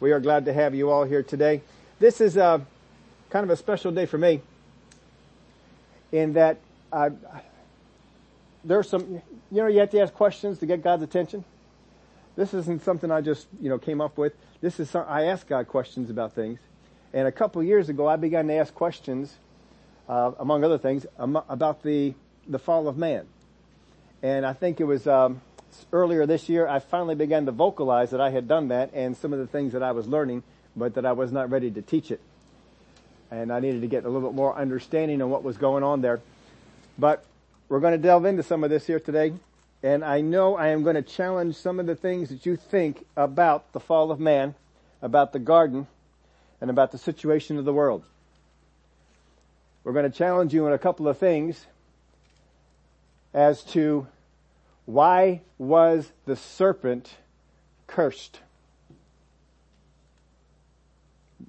We are glad to have you all here today. This is a kind of a special day for me in that uh, there's some, you know, you have to ask questions to get God's attention. This isn't something I just, you know, came up with. This is some, I ask God questions about things. And a couple years ago, I began to ask questions, uh, among other things, about the the fall of man. And I think it was um, earlier this year I finally began to vocalize that I had done that and some of the things that I was learning, but that I was not ready to teach it. And I needed to get a little bit more understanding on what was going on there. But we're going to delve into some of this here today. And I know I am going to challenge some of the things that you think about the fall of man, about the garden, and about the situation of the world. We're going to challenge you in a couple of things as to why was the serpent cursed?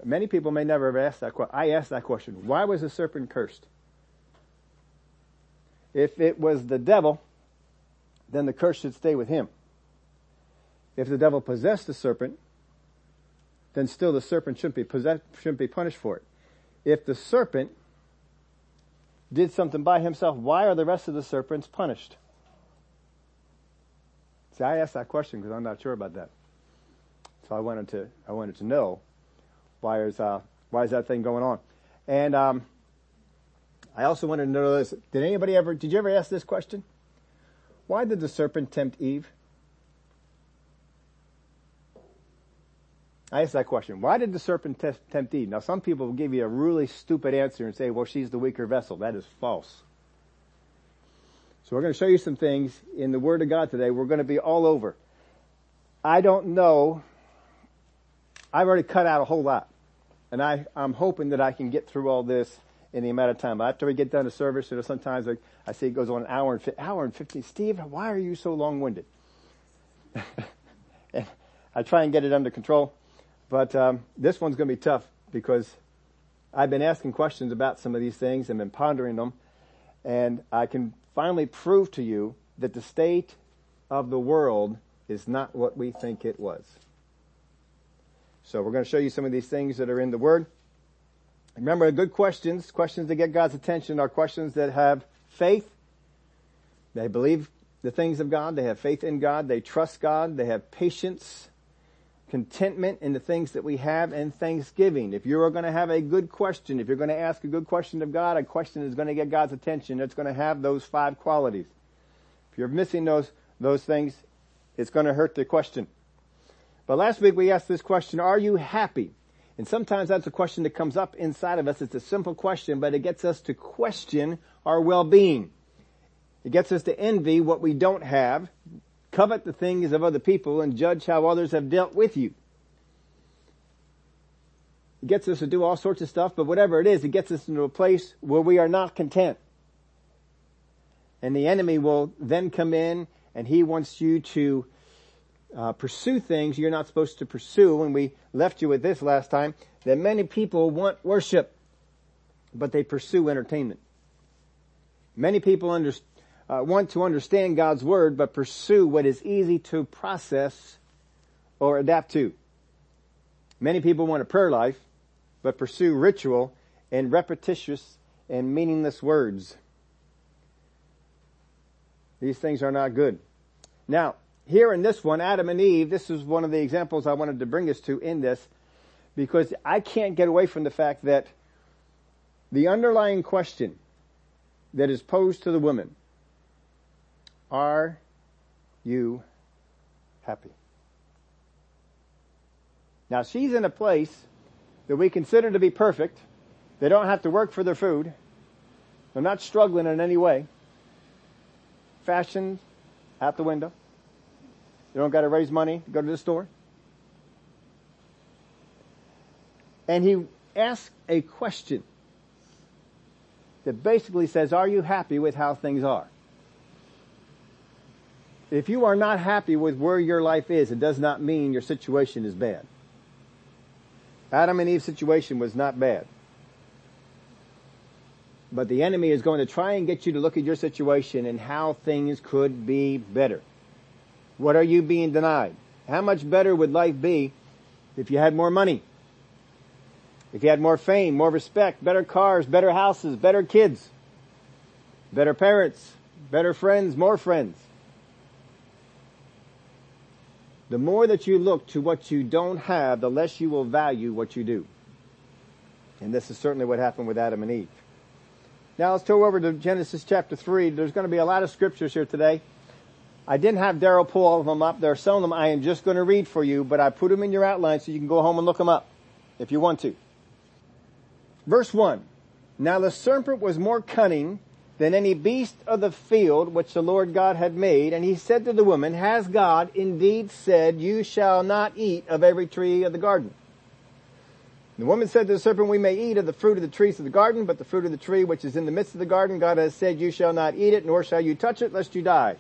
Many people may never have asked that question. I asked that question. Why was the serpent cursed? If it was the devil, then the curse should stay with him. If the devil possessed the serpent, then still the serpent shouldn't be possessed, shouldn't be punished for it. If the serpent did something by himself, why are the rest of the serpents punished? See, I asked that question because I'm not sure about that. So I wanted to, I wanted to know why is, uh, why is that thing going on? And, um, I also wanted to know this. Did anybody ever, did you ever ask this question? Why did the serpent tempt Eve? I asked that question. Why did the serpent tempt Eve? Now some people will give you a really stupid answer and say, well, she's the weaker vessel. That is false. So we're going to show you some things in the Word of God today. We're going to be all over. I don't know. I've already cut out a whole lot. And I, I'm hoping that I can get through all this in the amount of time. After we get done the service, you know, sometimes I, I see it goes on an hour and, hour and 15. Steve, why are you so long-winded? and I try and get it under control. But um, this one's going to be tough because I've been asking questions about some of these things and been pondering them, and I can finally prove to you that the state of the world is not what we think it was. So we're going to show you some of these things that are in the Word. Remember, good questions, questions that get God's attention are questions that have faith. They believe the things of God. They have faith in God. They trust God. They have patience contentment in the things that we have and thanksgiving. If you're going to have a good question, if you're going to ask a good question of God, a question is going to get God's attention. It's going to have those five qualities. If you're missing those, those things, it's going to hurt the question. But last week we asked this question, are you happy? And sometimes that's a question that comes up inside of us. It's a simple question, but it gets us to question our well-being. It gets us to envy what we don't have, covet the things of other people and judge how others have dealt with you. It gets us to do all sorts of stuff, but whatever it is, it gets us into a place where we are not content. And the enemy will then come in and he wants you to uh, pursue things you're not supposed to pursue. And we left you with this last time, that many people want worship, but they pursue entertainment. Many people understand uh, want to understand God's Word, but pursue what is easy to process or adapt to. Many people want a prayer life, but pursue ritual and repetitious and meaningless words. These things are not good. Now, here in this one, Adam and Eve, this is one of the examples I wanted to bring us to in this, because I can't get away from the fact that the underlying question that is posed to the woman are you happy? Now she's in a place that we consider to be perfect. They don't have to work for their food. They're not struggling in any way. Fashion out the window. They don't got to raise money to go to the store. And he asks a question that basically says, are you happy with how things are? If you are not happy with where your life is, it does not mean your situation is bad. Adam and Eve's situation was not bad. But the enemy is going to try and get you to look at your situation and how things could be better. What are you being denied? How much better would life be if you had more money, if you had more fame, more respect, better cars, better houses, better kids, better parents, better friends, more friends. The more that you look to what you don't have, the less you will value what you do. And this is certainly what happened with Adam and Eve. Now let's go over to Genesis chapter 3. There's going to be a lot of scriptures here today. I didn't have Daryl pull all of them up. There are some of them I am just going to read for you, but I put them in your outline so you can go home and look them up if you want to. Verse 1. Now the serpent was more cunning than any beast of the field which the Lord God had made. And he said to the woman, Has God indeed said, You shall not eat of every tree of the garden? The woman said to the serpent, We may eat of the fruit of the trees of the garden, but the fruit of the tree which is in the midst of the garden, God has said, You shall not eat it, nor shall you touch it, lest you die.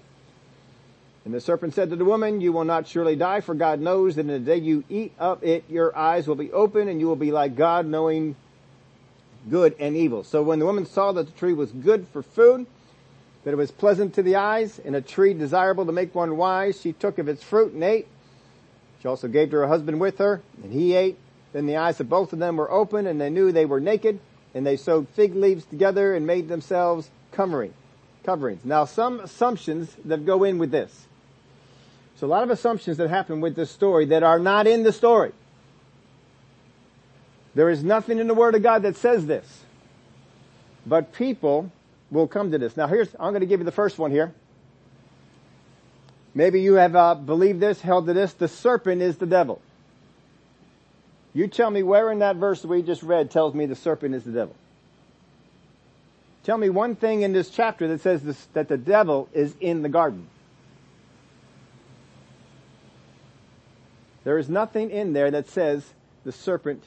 And the serpent said to the woman, You will not surely die, for God knows that in the day you eat of it, your eyes will be open, and you will be like God, knowing good and evil. So when the woman saw that the tree was good for food, that it was pleasant to the eyes, and a tree desirable to make one wise, she took of its fruit and ate. She also gave to her husband with her, and he ate. Then the eyes of both of them were open, and they knew they were naked, and they sewed fig leaves together and made themselves covering, coverings. Now some assumptions that go in with this. So a lot of assumptions that happen with this story that are not in the story. There is nothing in the Word of God that says this. But people will come to this. Now here's, I'm going to give you the first one here. Maybe you have uh, believed this, held to this. The serpent is the devil. You tell me where in that verse we just read tells me the serpent is the devil. Tell me one thing in this chapter that says this, that the devil is in the garden. There is nothing in there that says the serpent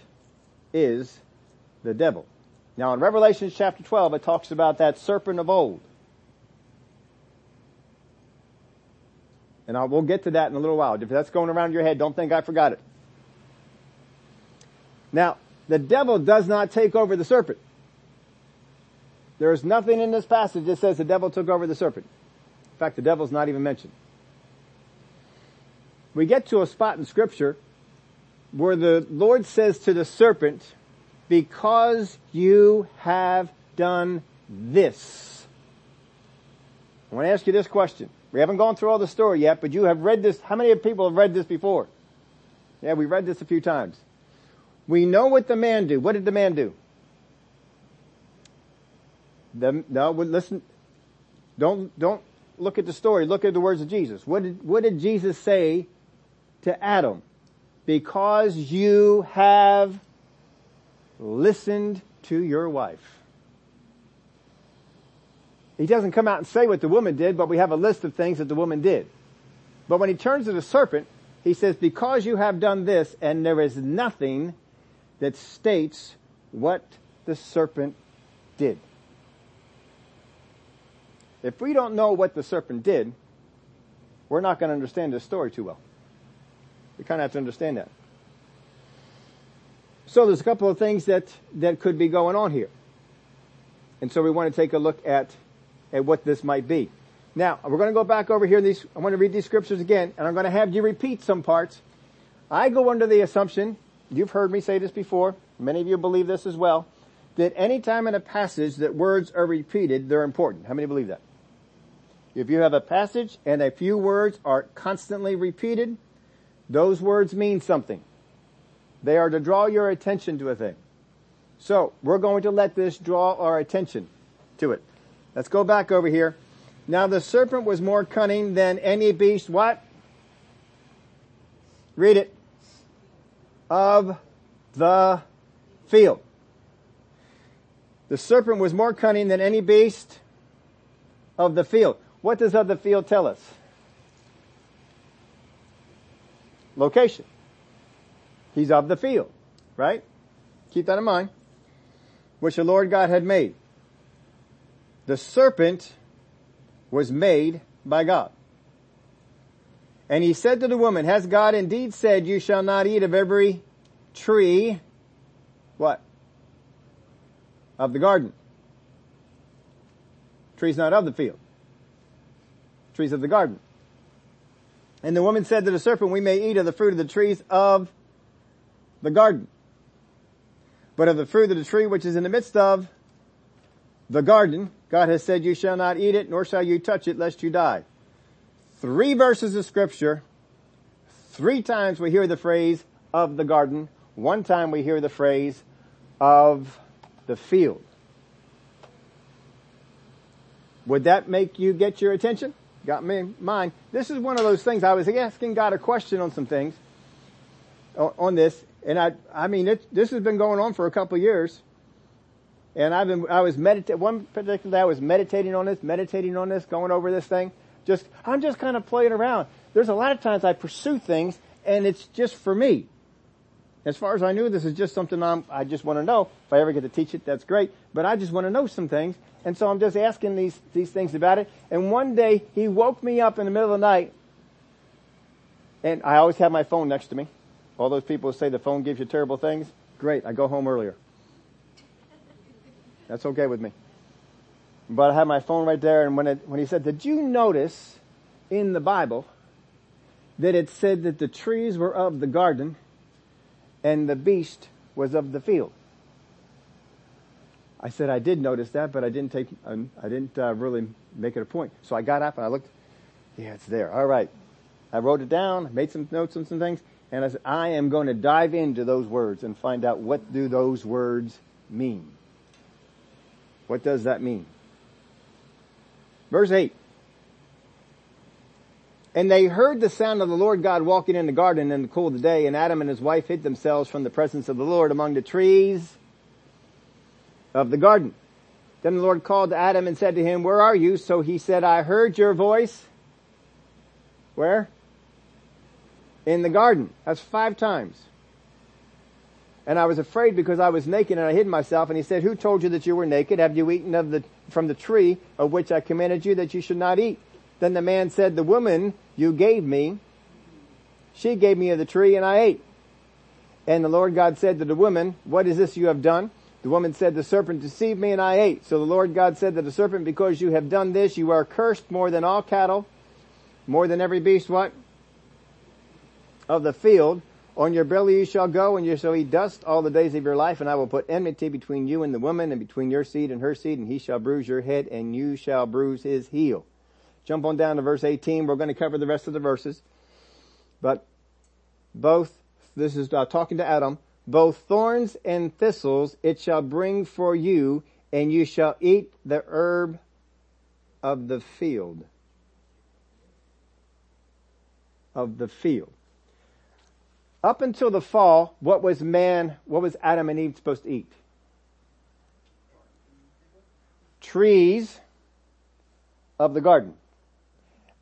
is the devil. Now in Revelation chapter 12 it talks about that serpent of old. And I, we'll get to that in a little while. If that's going around your head, don't think I forgot it. Now, the devil does not take over the serpent. There is nothing in this passage that says the devil took over the serpent. In fact, the devil's not even mentioned. We get to a spot in scripture where the Lord says to the serpent, because you have done this. I want to ask you this question. We haven't gone through all the story yet, but you have read this. How many people have read this before? Yeah, we read this a few times. We know what the man do. What did the man do? The, no, listen. Don't, don't look at the story. Look at the words of Jesus. What did, what did Jesus say to Adam? Because you have listened to your wife. He doesn't come out and say what the woman did, but we have a list of things that the woman did. But when he turns to the serpent, he says, because you have done this, and there is nothing that states what the serpent did. If we don't know what the serpent did, we're not going to understand this story too well. We kind of have to understand that. So there's a couple of things that, that could be going on here. And so we want to take a look at, at what this might be. Now, we're going to go back over here. These, I want to read these scriptures again, and I'm going to have you repeat some parts. I go under the assumption, you've heard me say this before, many of you believe this as well, that anytime in a passage that words are repeated, they're important. How many believe that? If you have a passage and a few words are constantly repeated, those words mean something. They are to draw your attention to a thing. So, we're going to let this draw our attention to it. Let's go back over here. Now the serpent was more cunning than any beast, what? Read it. Of the field. The serpent was more cunning than any beast of the field. What does of the field tell us? Location. He's of the field, right? Keep that in mind. Which the Lord God had made. The serpent was made by God. And he said to the woman, has God indeed said you shall not eat of every tree, what? Of the garden. Trees not of the field. Trees of the garden. And the woman said to the serpent, we may eat of the fruit of the trees of the garden. But of the fruit of the tree which is in the midst of the garden, God has said you shall not eat it, nor shall you touch it, lest you die. Three verses of scripture, three times we hear the phrase of the garden, one time we hear the phrase of the field. Would that make you get your attention? Got me mine. This is one of those things I was asking God a question on some things on this, and I, I mean, it, this has been going on for a couple of years, and I've been, I was meditating, one particular day I was meditating on this, meditating on this, going over this thing. Just, I'm just kind of playing around. There's a lot of times I pursue things and it's just for me. As far as I knew, this is just something I'm, I just want to know. If I ever get to teach it, that's great. But I just want to know some things. And so I'm just asking these, these things about it. And one day he woke me up in the middle of the night and I always have my phone next to me. All those people who say the phone gives you terrible things. Great. I go home earlier. That's okay with me. But I had my phone right there, and when it, when he said, "Did you notice in the Bible that it said that the trees were of the garden, and the beast was of the field?" I said, "I did notice that, but I didn't take, um, I didn't uh, really make it a point." So I got up and I looked. Yeah, it's there. All right. I wrote it down, made some notes on some things, and I said, I am going to dive into those words and find out what do those words mean. What does that mean? Verse 8. And they heard the sound of the Lord God walking in the garden in the cool of the day, and Adam and his wife hid themselves from the presence of the Lord among the trees of the garden. Then the Lord called to Adam and said to him, Where are you? So he said, I heard your voice. Where? In the garden. That's five times. And I was afraid because I was naked and I hid myself. And he said, who told you that you were naked? Have you eaten of the, from the tree of which I commanded you that you should not eat? Then the man said, the woman you gave me, she gave me of the tree and I ate. And the Lord God said to the woman, what is this you have done? The woman said, the serpent deceived me and I ate. So the Lord God said to the serpent, because you have done this, you are cursed more than all cattle, more than every beast, what? Of the field. On your belly you shall go, and you shall eat dust all the days of your life, and I will put enmity between you and the woman, and between your seed and her seed, and he shall bruise your head, and you shall bruise his heel. Jump on down to verse 18. We're going to cover the rest of the verses. But both, this is uh, talking to Adam, both thorns and thistles it shall bring for you, and you shall eat the herb of the field. Of the field. Up until the fall, what was man, what was Adam and Eve supposed to eat? Trees of the garden.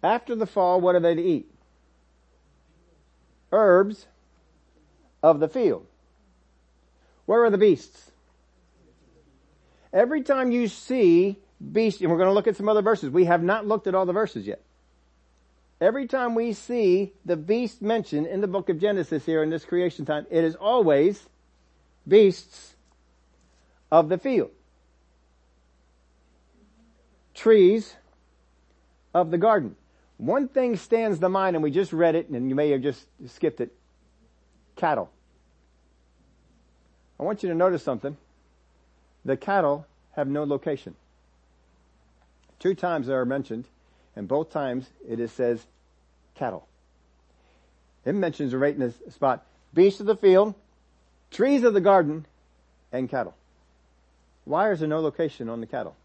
After the fall, what are they to eat? Herbs of the field. Where are the beasts? Every time you see beasts, and we're going to look at some other verses. We have not looked at all the verses yet. Every time we see the beast mentioned in the book of Genesis here in this creation time, it is always beasts of the field. Trees of the garden. One thing stands to mind, and we just read it, and you may have just skipped it. Cattle. I want you to notice something. The cattle have no location. Two times they are mentioned, and both times it is says cattle. It mentions right in this spot, beasts of the field, trees of the garden, and cattle. Why is there no location on the cattle?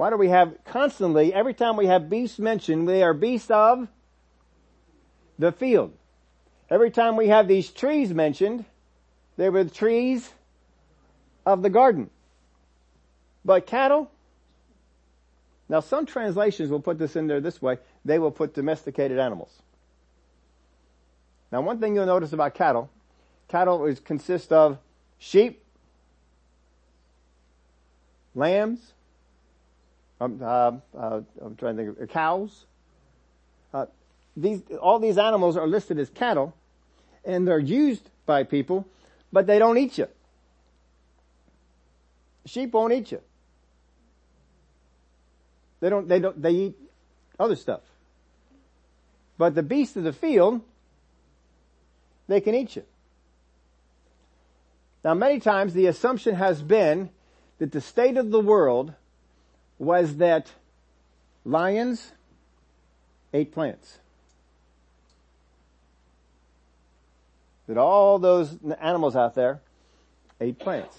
Why do we have constantly, every time we have beasts mentioned, they are beasts of the field. Every time we have these trees mentioned, they were the trees of the garden. But cattle, now some translations will put this in there this way. They will put domesticated animals. Now one thing you'll notice about cattle, cattle is consist of sheep, lambs, um, uh, uh, I'm trying to think of uh, cows. Uh, these, all these animals are listed as cattle and they're used by people, but they don't eat you. Sheep won't eat you. They don't, they don't, they eat other stuff. But the beasts of the field, they can eat you. Now many times the assumption has been that the state of the world was that lions ate plants. That all those animals out there ate plants.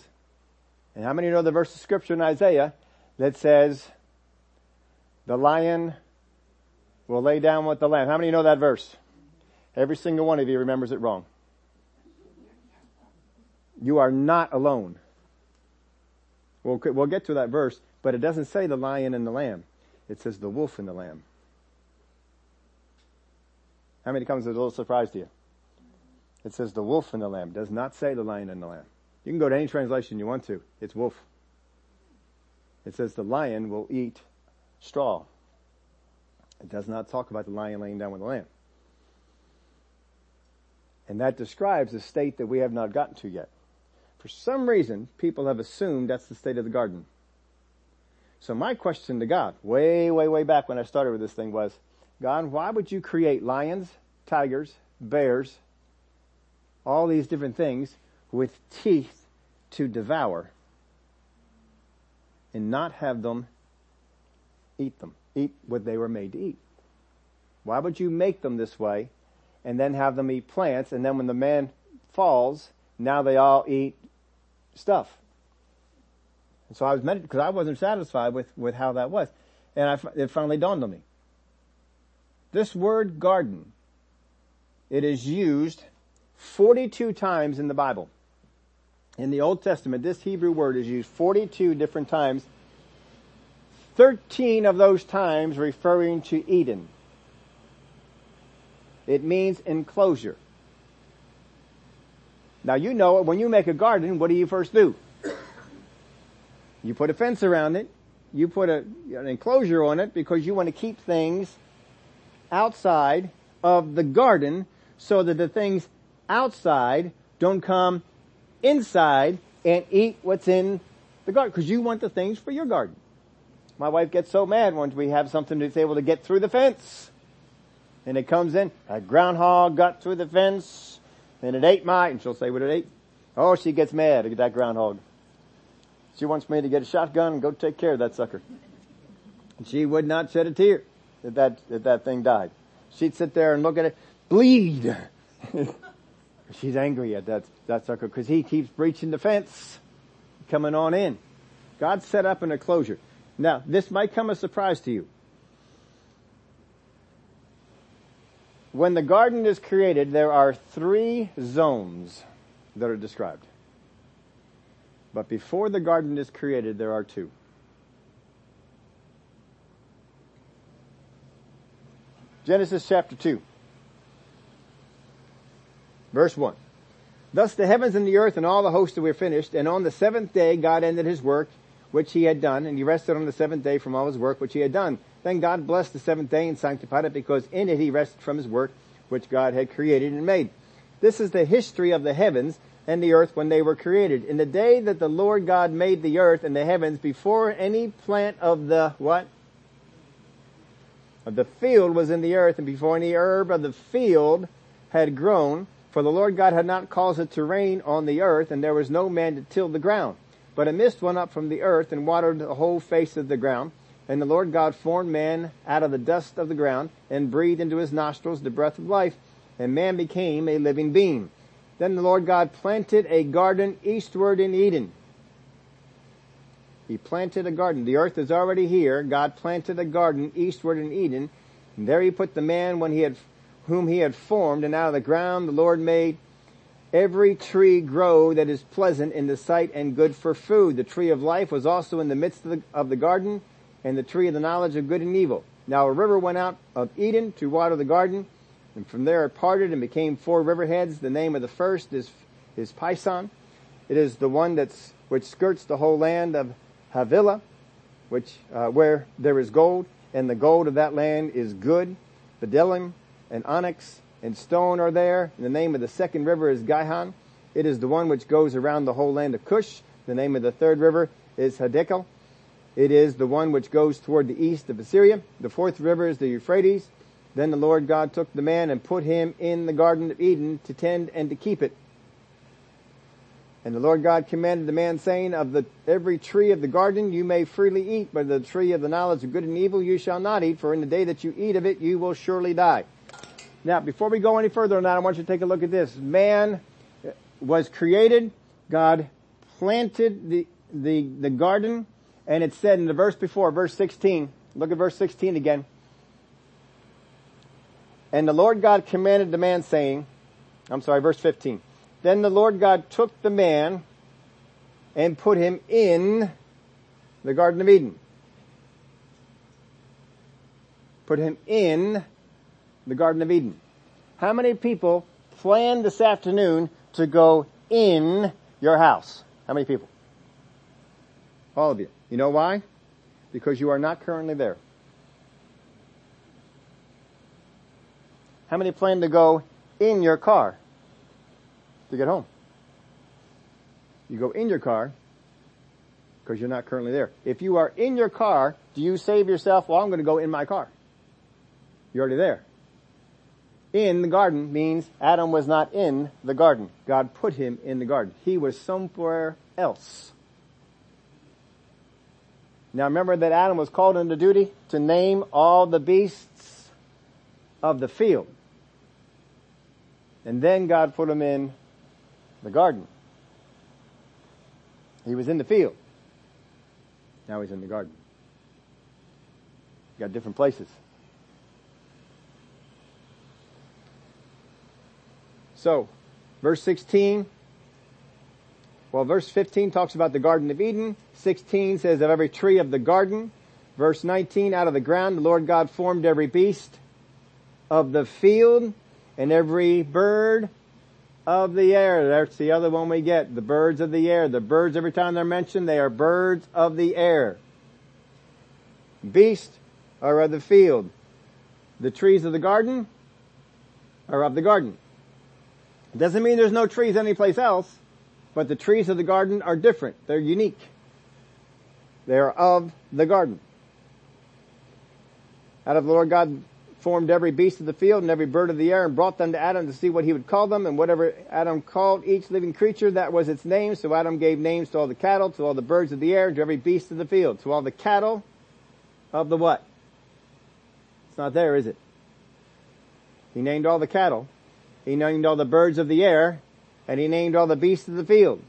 And how many know the verse of scripture in Isaiah that says, the lion will lay down with the lamb. How many know that verse? Every single one of you remembers it wrong. You are not alone. We'll, we'll get to that verse, but it doesn't say the lion and the lamb. It says the wolf and the lamb. How many comes as a little surprise to you? It says the wolf and the lamb. It does not say the lion and the lamb. You can go to any translation you want to. It's wolf. It says the lion will eat straw. It does not talk about the lion laying down with the lamb. And that describes a state that we have not gotten to yet. For some reason, people have assumed that's the state of the garden. So my question to God, way, way, way back when I started with this thing was, God, why would you create lions, tigers, bears, all these different things with teeth to devour and not have them eat them, eat what they were made to eat? Why would you make them this way and then have them eat plants and then when the man falls, now they all eat stuff. So I was meant, because I wasn't satisfied with, with how that was. And I, it finally dawned on me. This word garden, it is used 42 times in the Bible. In the Old Testament, this Hebrew word is used 42 different times. 13 of those times referring to Eden. It means enclosure. Now you know when you make a garden, what do you first do? You put a fence around it. You put a, an enclosure on it because you want to keep things outside of the garden so that the things outside don't come inside and eat what's in the garden because you want the things for your garden. My wife gets so mad once we have something that's able to get through the fence. And it comes in, a groundhog got through the fence and it ate my, and she'll say what it ate. Oh, she gets mad at that groundhog. She wants me to get a shotgun and go take care of that sucker. She would not shed a tear if that, that, that thing died. She'd sit there and look at it, bleed. She's angry at that, that sucker because he keeps breaching the fence, coming on in. God set up an enclosure. Now, this might come as a surprise to you. When the garden is created, there are three zones that are described. But before the garden is created, there are two. Genesis chapter 2. Verse 1. Thus the heavens and the earth and all the hosts were finished, and on the seventh day God ended his work which he had done, and he rested on the seventh day from all his work which he had done. Then God blessed the seventh day and sanctified it because in it he rested from his work which God had created and made. This is the history of the heavens and the earth when they were created. In the day that the Lord God made the earth and the heavens before any plant of the what? Of the field was in the earth and before any herb of the field had grown, for the Lord God had not caused it to rain on the earth and there was no man to till the ground. But a mist went up from the earth and watered the whole face of the ground. And the Lord God formed man out of the dust of the ground and breathed into his nostrils the breath of life, and man became a living being. Then the Lord God planted a garden eastward in Eden. He planted a garden. The earth is already here. God planted a garden eastward in Eden. And there he put the man when he had, whom he had formed, and out of the ground the Lord made every tree grow that is pleasant in the sight and good for food. The tree of life was also in the midst of the, of the garden, and the tree of the knowledge of good and evil. Now a river went out of Eden to water the garden, and from there it parted and became four riverheads. The name of the first is, is Pison. It is the one that's, which skirts the whole land of Havilah, which, uh, where there is gold, and the gold of that land is good. Bdellium and onyx and stone are there. And the name of the second river is Gihon. It is the one which goes around the whole land of Cush. The name of the third river is Hiddekel. It is the one which goes toward the east of Assyria. The fourth river is the Euphrates. Then the Lord God took the man and put him in the Garden of Eden to tend and to keep it. And the Lord God commanded the man saying, of the, every tree of the garden you may freely eat, but the tree of the knowledge of good and evil you shall not eat, for in the day that you eat of it you will surely die. Now, before we go any further on that, I want you to take a look at this. Man was created, God planted the, the, the garden, and it said in the verse before, verse 16, look at verse 16 again. And the Lord God commanded the man saying, I'm sorry, verse 15. Then the Lord God took the man and put him in the Garden of Eden. Put him in the Garden of Eden. How many people plan this afternoon to go in your house? How many people? All of you. You know why? Because you are not currently there. How many plan to go in your car? to get home. You go in your car because you're not currently there. If you are in your car, do you save yourself, well, I'm going to go in my car. You're already there. In the garden means Adam was not in the garden. God put him in the garden. He was somewhere else. Now remember that Adam was called into duty to name all the beasts of the field. And then God put him in the garden. He was in the field. Now he's in the garden. got different places. So, verse 16, well verse 15 talks about the Garden of Eden. 16 says of every tree of the garden. Verse 19, out of the ground the Lord God formed every beast of the field and every bird of the air. That's the other one we get. The birds of the air. The birds, every time they're mentioned, they are birds of the air. Beasts are of the field. The trees of the garden are of the garden. Doesn't mean there's no trees anyplace else, but the trees of the garden are different. They're unique. They are of the garden. Out of the Lord God formed every beast of the field and every bird of the air and brought them to Adam to see what he would call them and whatever Adam called each living creature, that was its name. So Adam gave names to all the cattle, to all the birds of the air, to every beast of the field, to all the cattle of the what? It's not there, is it? He named all the cattle. He named all the birds of the air and he named all the beasts of the field.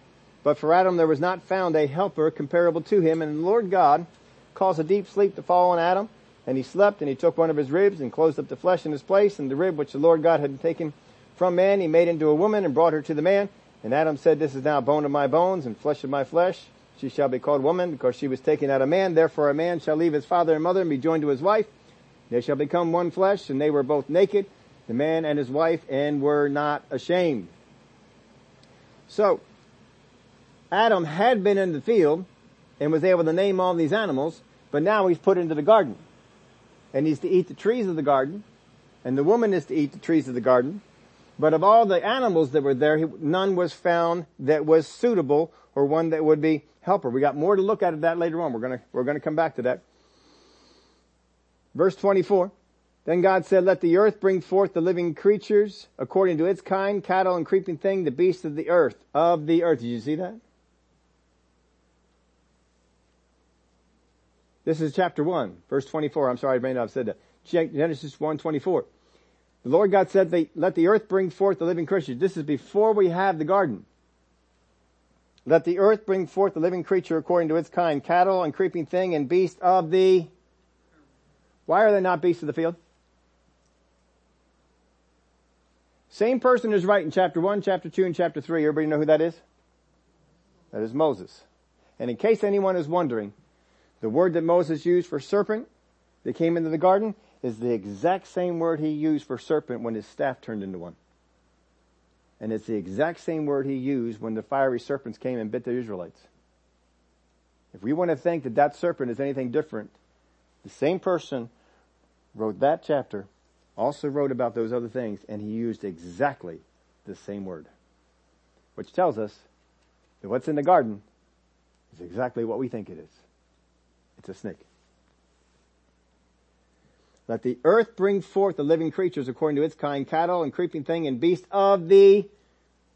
But for Adam there was not found a helper comparable to him and the Lord God caused a deep sleep to fall on Adam and he slept and he took one of his ribs and closed up the flesh in his place and the rib which the Lord God had taken from man he made into a woman and brought her to the man. And Adam said, this is now bone of my bones and flesh of my flesh. She shall be called woman because she was taken out of man. Therefore a man shall leave his father and mother and be joined to his wife. They shall become one flesh and they were both naked, the man and his wife, and were not ashamed. So, Adam had been in the field and was able to name all these animals, but now he's put into the garden and he's to eat the trees of the garden, and the woman is to eat the trees of the garden. But of all the animals that were there, none was found that was suitable or one that would be helper. We got more to look at of that later on. We're gonna, we're gonna come back to that. Verse 24. Then God said, let the earth bring forth the living creatures according to its kind, cattle and creeping thing, the beasts of the earth, of the earth. Did you see that? This is chapter 1, verse 24. I'm sorry, I may not have said that. Genesis 1, 24. The Lord God said, let the earth bring forth the living creature. This is before we have the garden. Let the earth bring forth the living creature according to its kind, cattle and creeping thing and beast of the... Why are they not beasts of the field? Same person is in chapter 1, chapter 2, and chapter 3. Everybody know who that is? That is Moses. And in case anyone is wondering, the word that Moses used for serpent that came into the garden is the exact same word he used for serpent when his staff turned into one. And it's the exact same word he used when the fiery serpents came and bit the Israelites. If we want to think that that serpent is anything different, the same person wrote that chapter, also wrote about those other things, and he used exactly the same word. Which tells us that what's in the garden is exactly what we think it is. It's a snake. let the earth bring forth the living creatures according to its kind, cattle and creeping thing and beast of the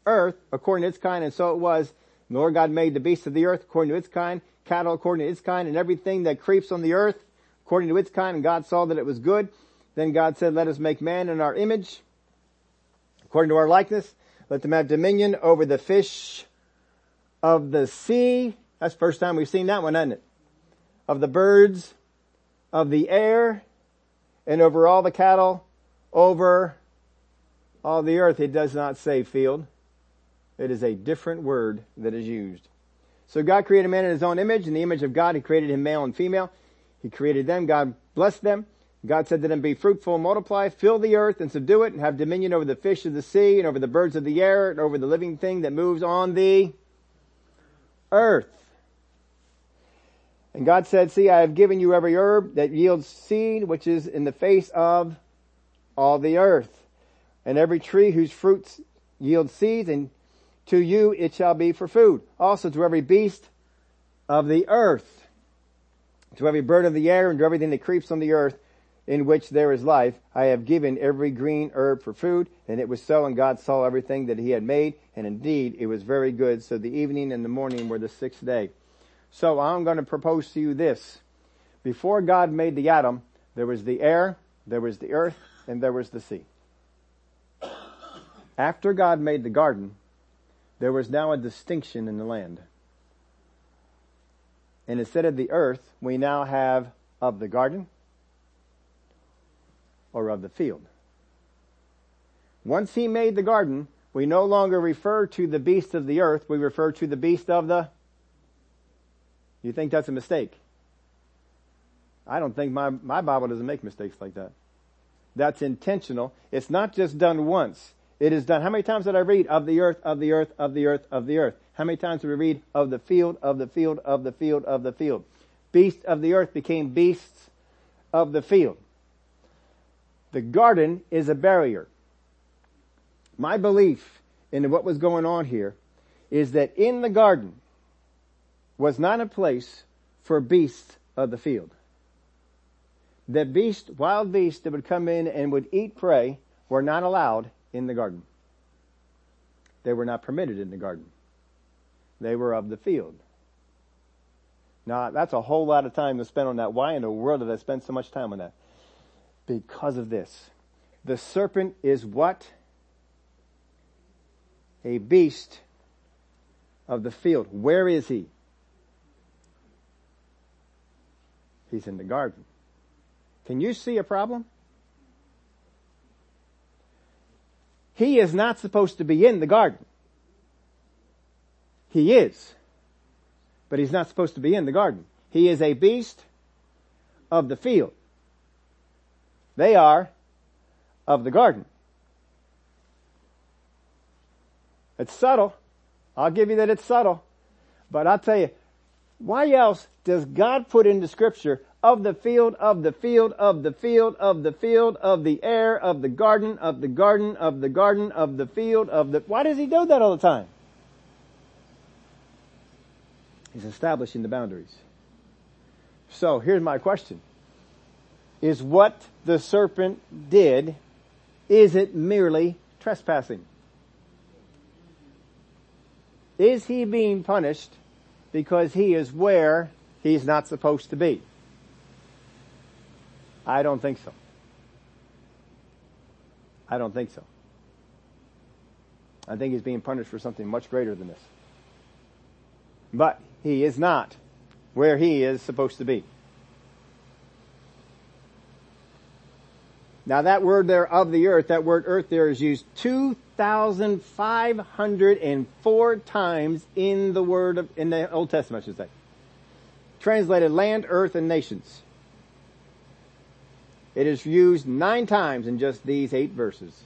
earth according to its kind, and so it was. The Lord God made the beasts of the earth according to its kind, cattle according to its kind, and everything that creeps on the earth according to its kind, and God saw that it was good. Then God said, let us make man in our image, according to our likeness. Let them have dominion over the fish of the sea. That's the first time we've seen that one, hasn't it? Of the birds of the air and over all the cattle, over all the earth. It does not say field. It is a different word that is used. So God created man in his own image. In the image of God, he created him male and female. He created them. God blessed them. God said to them, be fruitful multiply, fill the earth and subdue it and have dominion over the fish of the sea and over the birds of the air and over the living thing that moves on the earth. And God said, see, I have given you every herb that yields seed, which is in the face of all the earth and every tree whose fruits yield seeds and to you it shall be for food. Also to every beast of the earth, to every bird of the air and to everything that creeps on the earth in which there is life, I have given every green herb for food. And it was so, and God saw everything that he had made, and indeed it was very good. So the evening and the morning were the sixth day. So I'm going to propose to you this. Before God made the atom, there was the air, there was the earth, and there was the sea. After God made the garden, there was now a distinction in the land. And instead of the earth, we now have of the garden or of the field. Once he made the garden, we no longer refer to the beast of the earth, we refer to the beast of the you think that's a mistake? I don't think my, my Bible doesn't make mistakes like that. That's intentional. It's not just done once. It is done. How many times did I read of the earth, of the earth, of the earth, of the earth? How many times did we read of the field, of the field, of the field, of the field? Beasts of the earth became beasts of the field. The garden is a barrier. My belief in what was going on here is that in the garden was not a place for beasts of the field. That beast, wild beasts that would come in and would eat prey were not allowed in the garden. They were not permitted in the garden. They were of the field. Now, that's a whole lot of time to spend on that. Why in the world did I spend so much time on that? Because of this. The serpent is what? A beast of the field. Where is he? He's in the garden. Can you see a problem? He is not supposed to be in the garden. He is. But he's not supposed to be in the garden. He is a beast of the field. They are of the garden. It's subtle. I'll give you that it's subtle. But I'll tell you, why else does God put into scripture of the field, of the field, of the field, of the field, of the air, of the garden, of the garden, of the garden, of the field, of the, why does he do that all the time? He's establishing the boundaries. So here's my question. Is what the serpent did, is it merely trespassing? Is he being punished because he is where he's not supposed to be. I don't think so. I don't think so. I think he's being punished for something much greater than this. But he is not where he is supposed to be. Now that word there of the earth, that word earth there is used 2,504 times in the word of, in the Old Testament, I should say. Translated land, earth, and nations. It is used nine times in just these eight verses.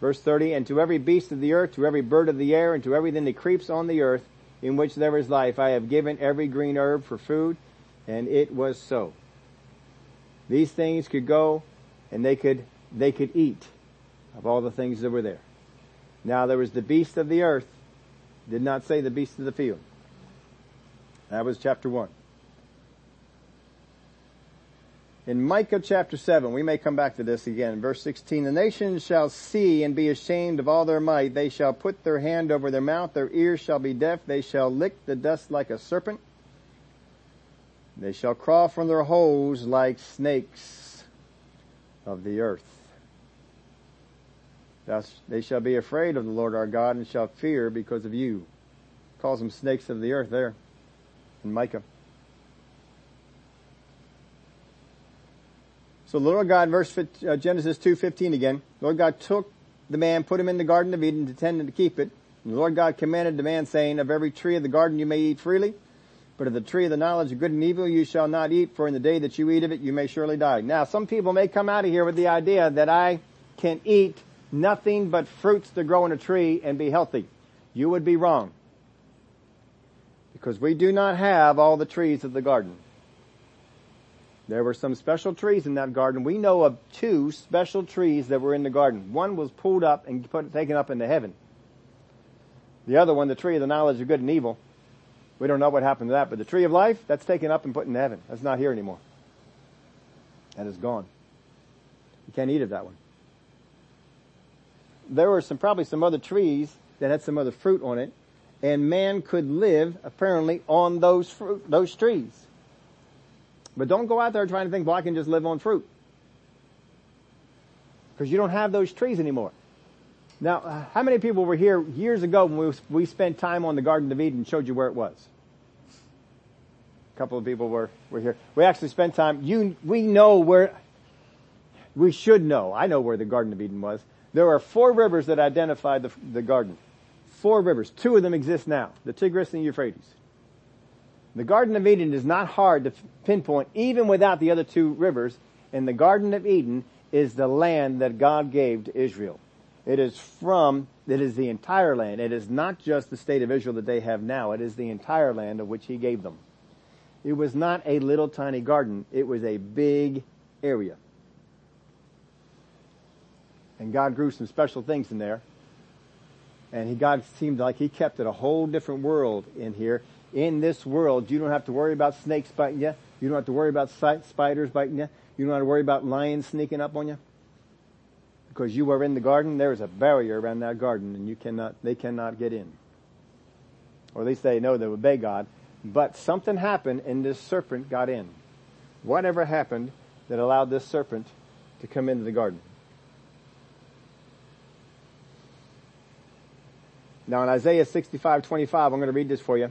Verse 30, and to every beast of the earth, to every bird of the air, and to everything that creeps on the earth, in which there is life, I have given every green herb for food, and it was so. These things could go and they could, they could eat of all the things that were there. Now there was the beast of the earth, did not say the beast of the field. That was chapter one. In Micah chapter 7, we may come back to this again. Verse 16, the nations shall see and be ashamed of all their might. They shall put their hand over their mouth. Their ears shall be deaf. They shall lick the dust like a serpent. They shall crawl from their holes like snakes of the earth. Thus they shall be afraid of the Lord our God and shall fear because of you. Calls them snakes of the earth there in Micah. So the Lord God, verse uh, Genesis 2.15 again, Lord God took the man, put him in the Garden of Eden to tend and to keep it. And the Lord God commanded the man saying, of every tree of the garden you may eat freely, but of the tree of the knowledge of good and evil you shall not eat, for in the day that you eat of it you may surely die. Now some people may come out of here with the idea that I can eat nothing but fruits that grow in a tree and be healthy. You would be wrong. Because we do not have all the trees of the garden. There were some special trees in that garden. We know of two special trees that were in the garden. One was pulled up and put, taken up into heaven. The other one, the tree of the knowledge of good and evil, we don't know what happened to that, but the tree of life, that's taken up and put in heaven. That's not here anymore. That is gone. You can't eat of that one. There were some, probably some other trees that had some other fruit on it, and man could live apparently on those fruit, those trees. But don't go out there trying to think, well, I can just live on fruit. Because you don't have those trees anymore. Now, uh, how many people were here years ago when we, we spent time on the Garden of Eden and showed you where it was? A couple of people were, were here. We actually spent time, you, we know where, we should know. I know where the Garden of Eden was. There are four rivers that identified the, the garden. Four rivers. Two of them exist now. The Tigris and the Euphrates. The Garden of Eden is not hard to pinpoint even without the other two rivers. And the Garden of Eden is the land that God gave to Israel. It is from, it is the entire land. It is not just the state of Israel that they have now. It is the entire land of which He gave them. It was not a little tiny garden. It was a big area. And God grew some special things in there. And he, God seemed like He kept it a whole different world in here in this world, you don't have to worry about snakes biting you. You don't have to worry about spiders biting you. You don't have to worry about lions sneaking up on you. Because you are in the garden, there is a barrier around that garden and you cannot, they cannot get in. Or at least they know they obey God. But something happened and this serpent got in. Whatever happened that allowed this serpent to come into the garden? Now in Isaiah 65, 25, I'm going to read this for you.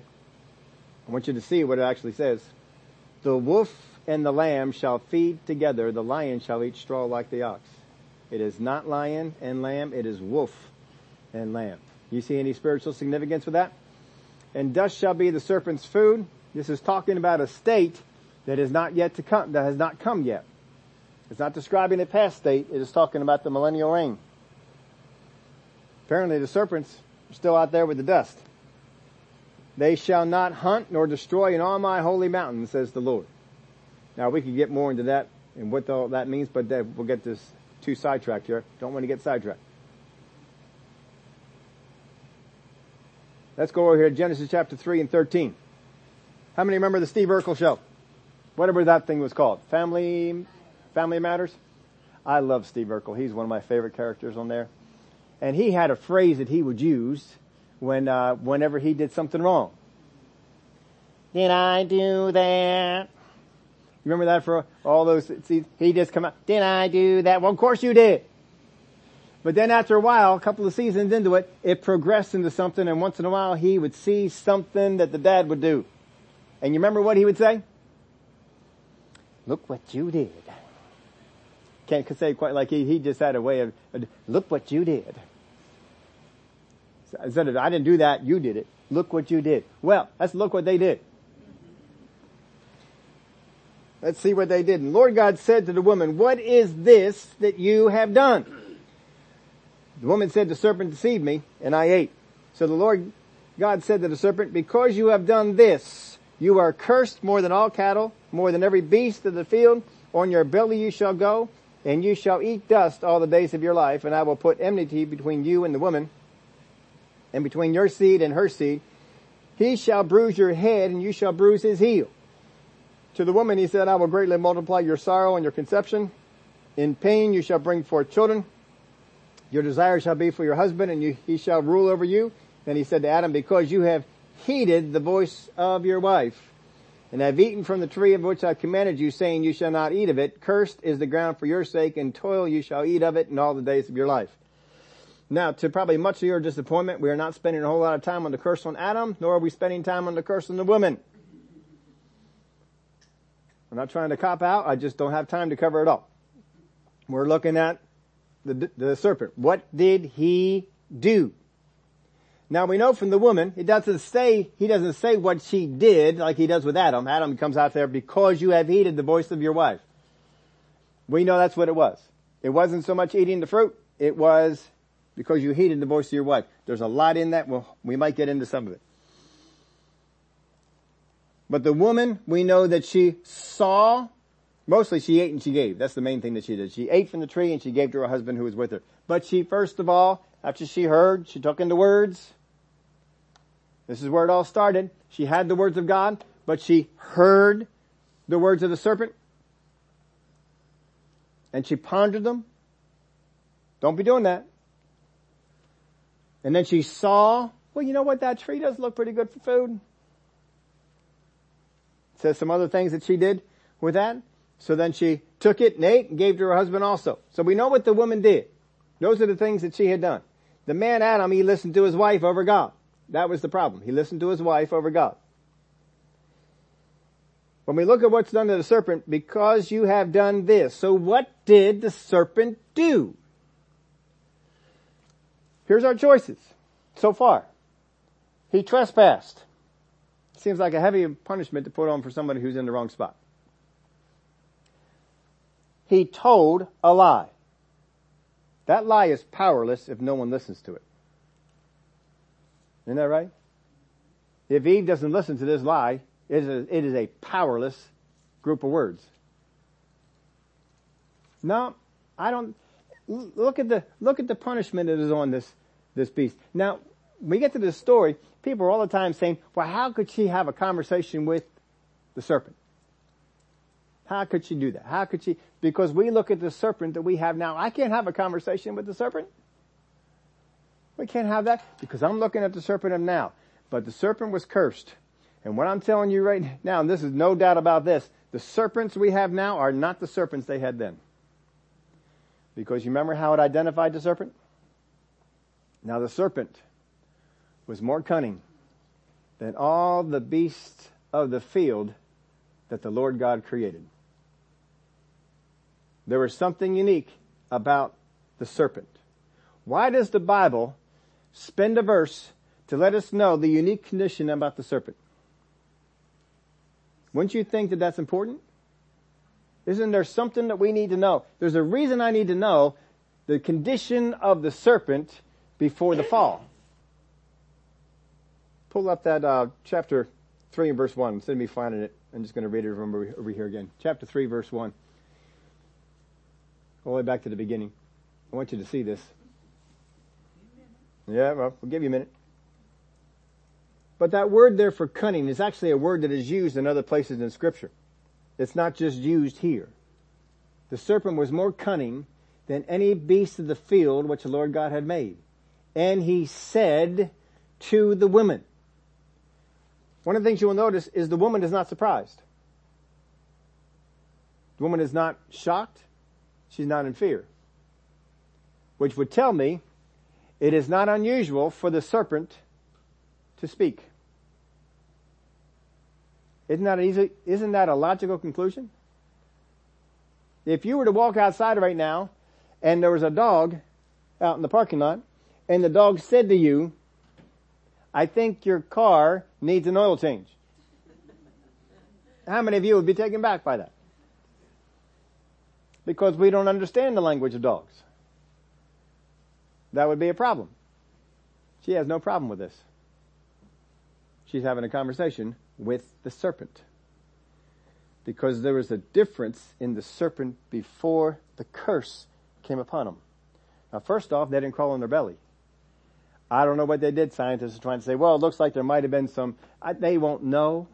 I want you to see what it actually says. The wolf and the lamb shall feed together. The lion shall eat straw like the ox. It is not lion and lamb. It is wolf and lamb. You see any spiritual significance with that? And dust shall be the serpent's food. This is talking about a state that is not yet to come, that has not come yet. It's not describing a past state. It is talking about the millennial reign. Apparently the serpents are still out there with the dust. They shall not hunt nor destroy in all my holy mountains, says the Lord. Now we could get more into that and what all that means, but we'll get this too sidetracked here. Don't want to get sidetracked. Let's go over here to Genesis chapter 3 and 13. How many remember the Steve Urkel show? Whatever that thing was called. Family, Family Matters? I love Steve Urkel. He's one of my favorite characters on there. And he had a phrase that he would use when uh, whenever he did something wrong. Did I do that? You remember that for all those? See, he just come out. Did I do that? Well, of course you did. But then after a while, a couple of seasons into it, it progressed into something, and once in a while he would see something that the dad would do. And you remember what he would say? Look what you did. Can't say quite like he, he just had a way of, look what you did. Instead of, I didn't do that, you did it. Look what you did. Well, let's look what they did. Let's see what they did. And Lord God said to the woman, what is this that you have done? The woman said, the serpent deceived me and I ate. So the Lord God said to the serpent, because you have done this, you are cursed more than all cattle, more than every beast of the field. On your belly you shall go, and you shall eat dust all the days of your life, and I will put enmity between you and the woman, and between your seed and her seed. He shall bruise your head and you shall bruise his heel. To the woman he said, I will greatly multiply your sorrow and your conception. In pain you shall bring forth children. Your desire shall be for your husband and you, he shall rule over you. Then he said to Adam, because you have heeded the voice of your wife and have eaten from the tree of which I commanded you saying you shall not eat of it. Cursed is the ground for your sake and toil you shall eat of it in all the days of your life. Now, to probably much of your disappointment, we are not spending a whole lot of time on the curse on Adam, nor are we spending time on the curse on the woman. I'm not trying to cop out. I just don't have time to cover it all. We're looking at the, the serpent. What did he do? Now we know from the woman, it doesn't say, he doesn't say what she did like he does with Adam. Adam comes out there because you have heeded the voice of your wife. We know that's what it was. It wasn't so much eating the fruit. It was because you heeded the voice of your wife. There's a lot in that. Well, we might get into some of it. But the woman, we know that she saw, mostly she ate and she gave. That's the main thing that she did. She ate from the tree and she gave to her husband who was with her. But she, first of all, after she heard, she took in the words. This is where it all started. She had the words of God, but she heard the words of the serpent. And she pondered them. Don't be doing that. And then she saw, well, you know what? That tree does look pretty good for food says some other things that she did with that. So then she took it and ate and gave to her husband also. So we know what the woman did. Those are the things that she had done. The man Adam, he listened to his wife over God. That was the problem. He listened to his wife over God. When we look at what's done to the serpent, because you have done this. So what did the serpent do? Here's our choices so far. He trespassed. Seems like a heavy punishment to put on for somebody who's in the wrong spot. He told a lie. That lie is powerless if no one listens to it. Isn't that right? If Eve doesn't listen to this lie, it is a, it is a powerless group of words. No, I don't. Look at the look at the punishment that is on this this beast. Now, when we get to this story, people are all the time saying, well, how could she have a conversation with the serpent? How could she do that? How could she? Because we look at the serpent that we have now. I can't have a conversation with the serpent. We can't have that because I'm looking at the serpent of now. But the serpent was cursed. And what I'm telling you right now, and this is no doubt about this, the serpents we have now are not the serpents they had then. Because you remember how it identified the serpent? Now the serpent was more cunning than all the beasts of the field that the Lord God created. There was something unique about the serpent. Why does the Bible spend a verse to let us know the unique condition about the serpent? Wouldn't you think that that's important? Isn't there something that we need to know? There's a reason I need to know the condition of the serpent before the fall. Pull up that uh, chapter 3 and verse 1. Instead of me finding it, I'm just going to read it over, over here again. Chapter 3, verse 1. All the way back to the beginning. I want you to see this. Yeah, well, we'll give you a minute. But that word there for cunning is actually a word that is used in other places in scripture. It's not just used here. The serpent was more cunning than any beast of the field which the Lord God had made. And he said to the woman. one of the things you will notice is the woman is not surprised. The woman is not shocked. She's not in fear. Which would tell me it is not unusual for the serpent to speak. Isn't that easy? Isn't that a logical conclusion? If you were to walk outside right now and there was a dog out in the parking lot and the dog said to you, I think your car needs an oil change. How many of you would be taken back by that? Because we don't understand the language of dogs. That would be a problem. She has no problem with this. She's having a conversation with the serpent. Because there was a difference in the serpent before the curse came upon him. Now first off, they didn't crawl on their belly. I don't know what they did. Scientists are trying to say, well, it looks like there might have been some, I, they won't know.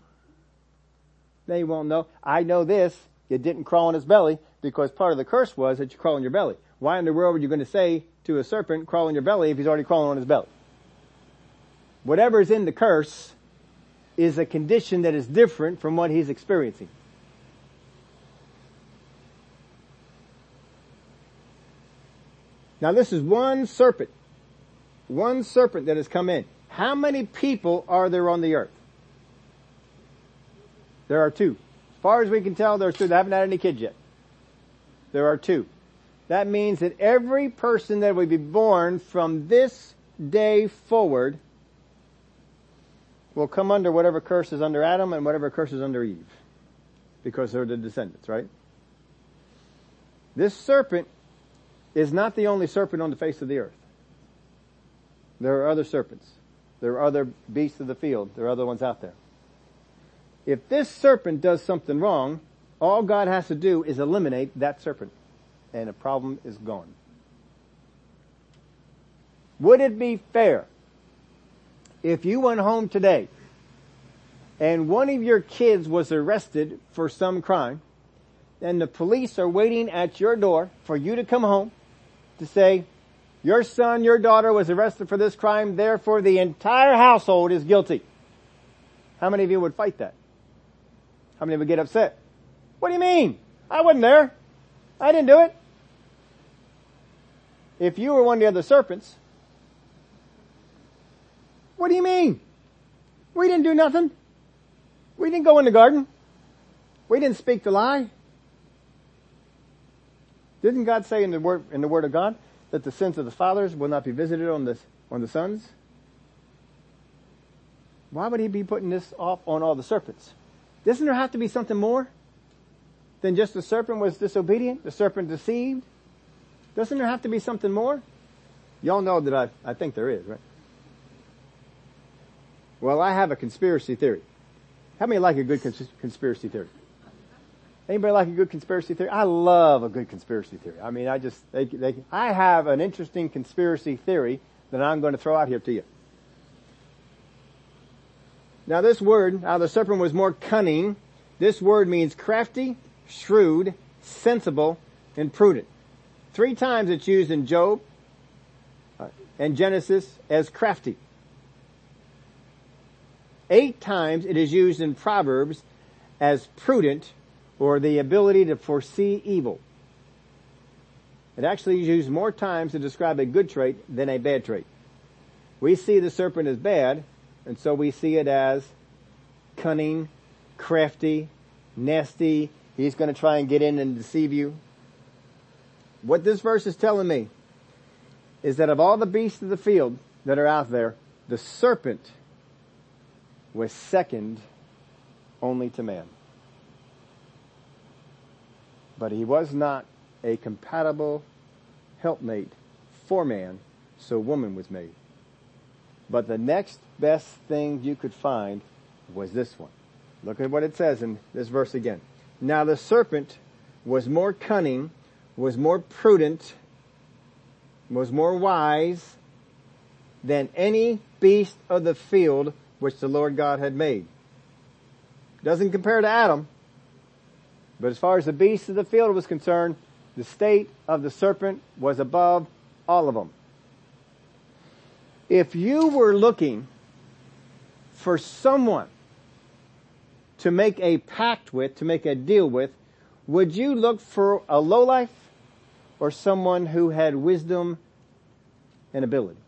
They won't know. I know this. It didn't crawl on his belly because part of the curse was that you crawl on your belly. Why in the world are you going to say to a serpent, crawl on your belly if he's already crawling on his belly? Whatever is in the curse is a condition that is different from what he's experiencing. Now this is one serpent. One serpent that has come in. How many people are there on the earth? There are two. As far as we can tell, there are two. They haven't had any kids yet. There are two. That means that every person that will be born from this day forward will come under whatever curse is under Adam and whatever curse is under Eve. Because they're the descendants, right? This serpent is not the only serpent on the face of the earth. There are other serpents. There are other beasts of the field. There are other ones out there. If this serpent does something wrong, all God has to do is eliminate that serpent and the problem is gone. Would it be fair if you went home today and one of your kids was arrested for some crime and the police are waiting at your door for you to come home to say, your son, your daughter was arrested for this crime, therefore the entire household is guilty. How many of you would fight that? How many would get upset? What do you mean? I wasn't there. I didn't do it. If you were one of the other serpents, what do you mean? We didn't do nothing. We didn't go in the garden. We didn't speak the lie. Didn't God say in the word, in the word of God that the sins of the fathers will not be visited on the, on the sons? Why would he be putting this off on all the serpents? Doesn't there have to be something more than just the serpent was disobedient, the serpent deceived? Doesn't there have to be something more? Y'all know that I, I think there is, right? Well, I have a conspiracy theory. How many like a good cons- conspiracy theory? Anybody like a good conspiracy theory? I love a good conspiracy theory. I mean, I just, they, they, I have an interesting conspiracy theory that I'm going to throw out here to you. Now this word, now the serpent was more cunning. This word means crafty, shrewd, sensible, and prudent. Three times it's used in Job uh, and Genesis as crafty. Eight times it is used in Proverbs as prudent or the ability to foresee evil. It actually is used more times to describe a good trait than a bad trait. We see the serpent as bad, and so we see it as cunning, crafty, nasty. He's going to try and get in and deceive you. What this verse is telling me is that of all the beasts of the field that are out there, the serpent was second only to man but he was not a compatible helpmate for man, so woman was made. But the next best thing you could find was this one. Look at what it says in this verse again. Now the serpent was more cunning, was more prudent, was more wise than any beast of the field which the Lord God had made. Doesn't compare to Adam, but as far as the beasts of the field was concerned, the state of the serpent was above all of them. If you were looking for someone to make a pact with, to make a deal with, would you look for a lowlife or someone who had wisdom and ability?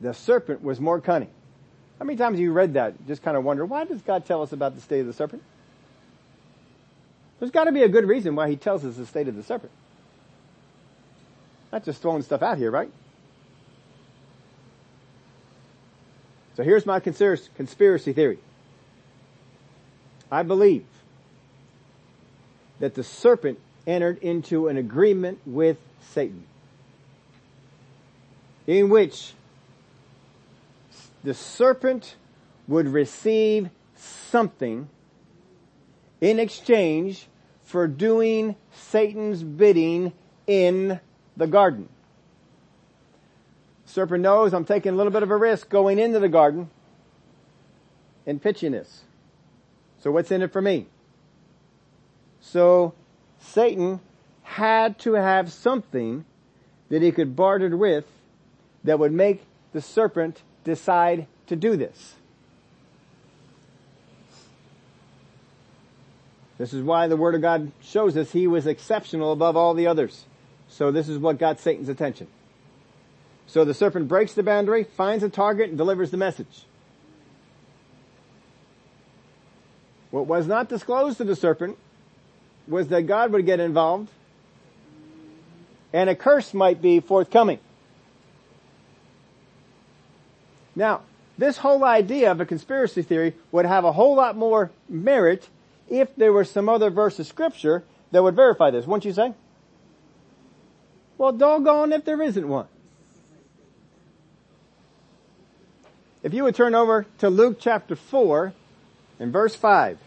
The serpent was more cunning. How many times have you read that? Just kind of wonder, why does God tell us about the state of the serpent? There's got to be a good reason why he tells us the state of the serpent. Not just throwing stuff out here, right? So here's my conspiracy theory. I believe that the serpent entered into an agreement with Satan in which the serpent would receive something in exchange for doing Satan's bidding in the garden. Serpent knows I'm taking a little bit of a risk going into the garden. in pitching this. So what's in it for me? So Satan had to have something that he could barter with that would make the serpent decide to do this. This is why the Word of God shows us he was exceptional above all the others. So this is what got Satan's attention. So the serpent breaks the boundary, finds a target, and delivers the message. What was not disclosed to the serpent was that God would get involved and a curse might be forthcoming. Now, this whole idea of a conspiracy theory would have a whole lot more merit if there were some other verse of scripture that would verify this, wouldn't you say? Well, doggone if there isn't one. If you would turn over to Luke chapter 4 and verse 5.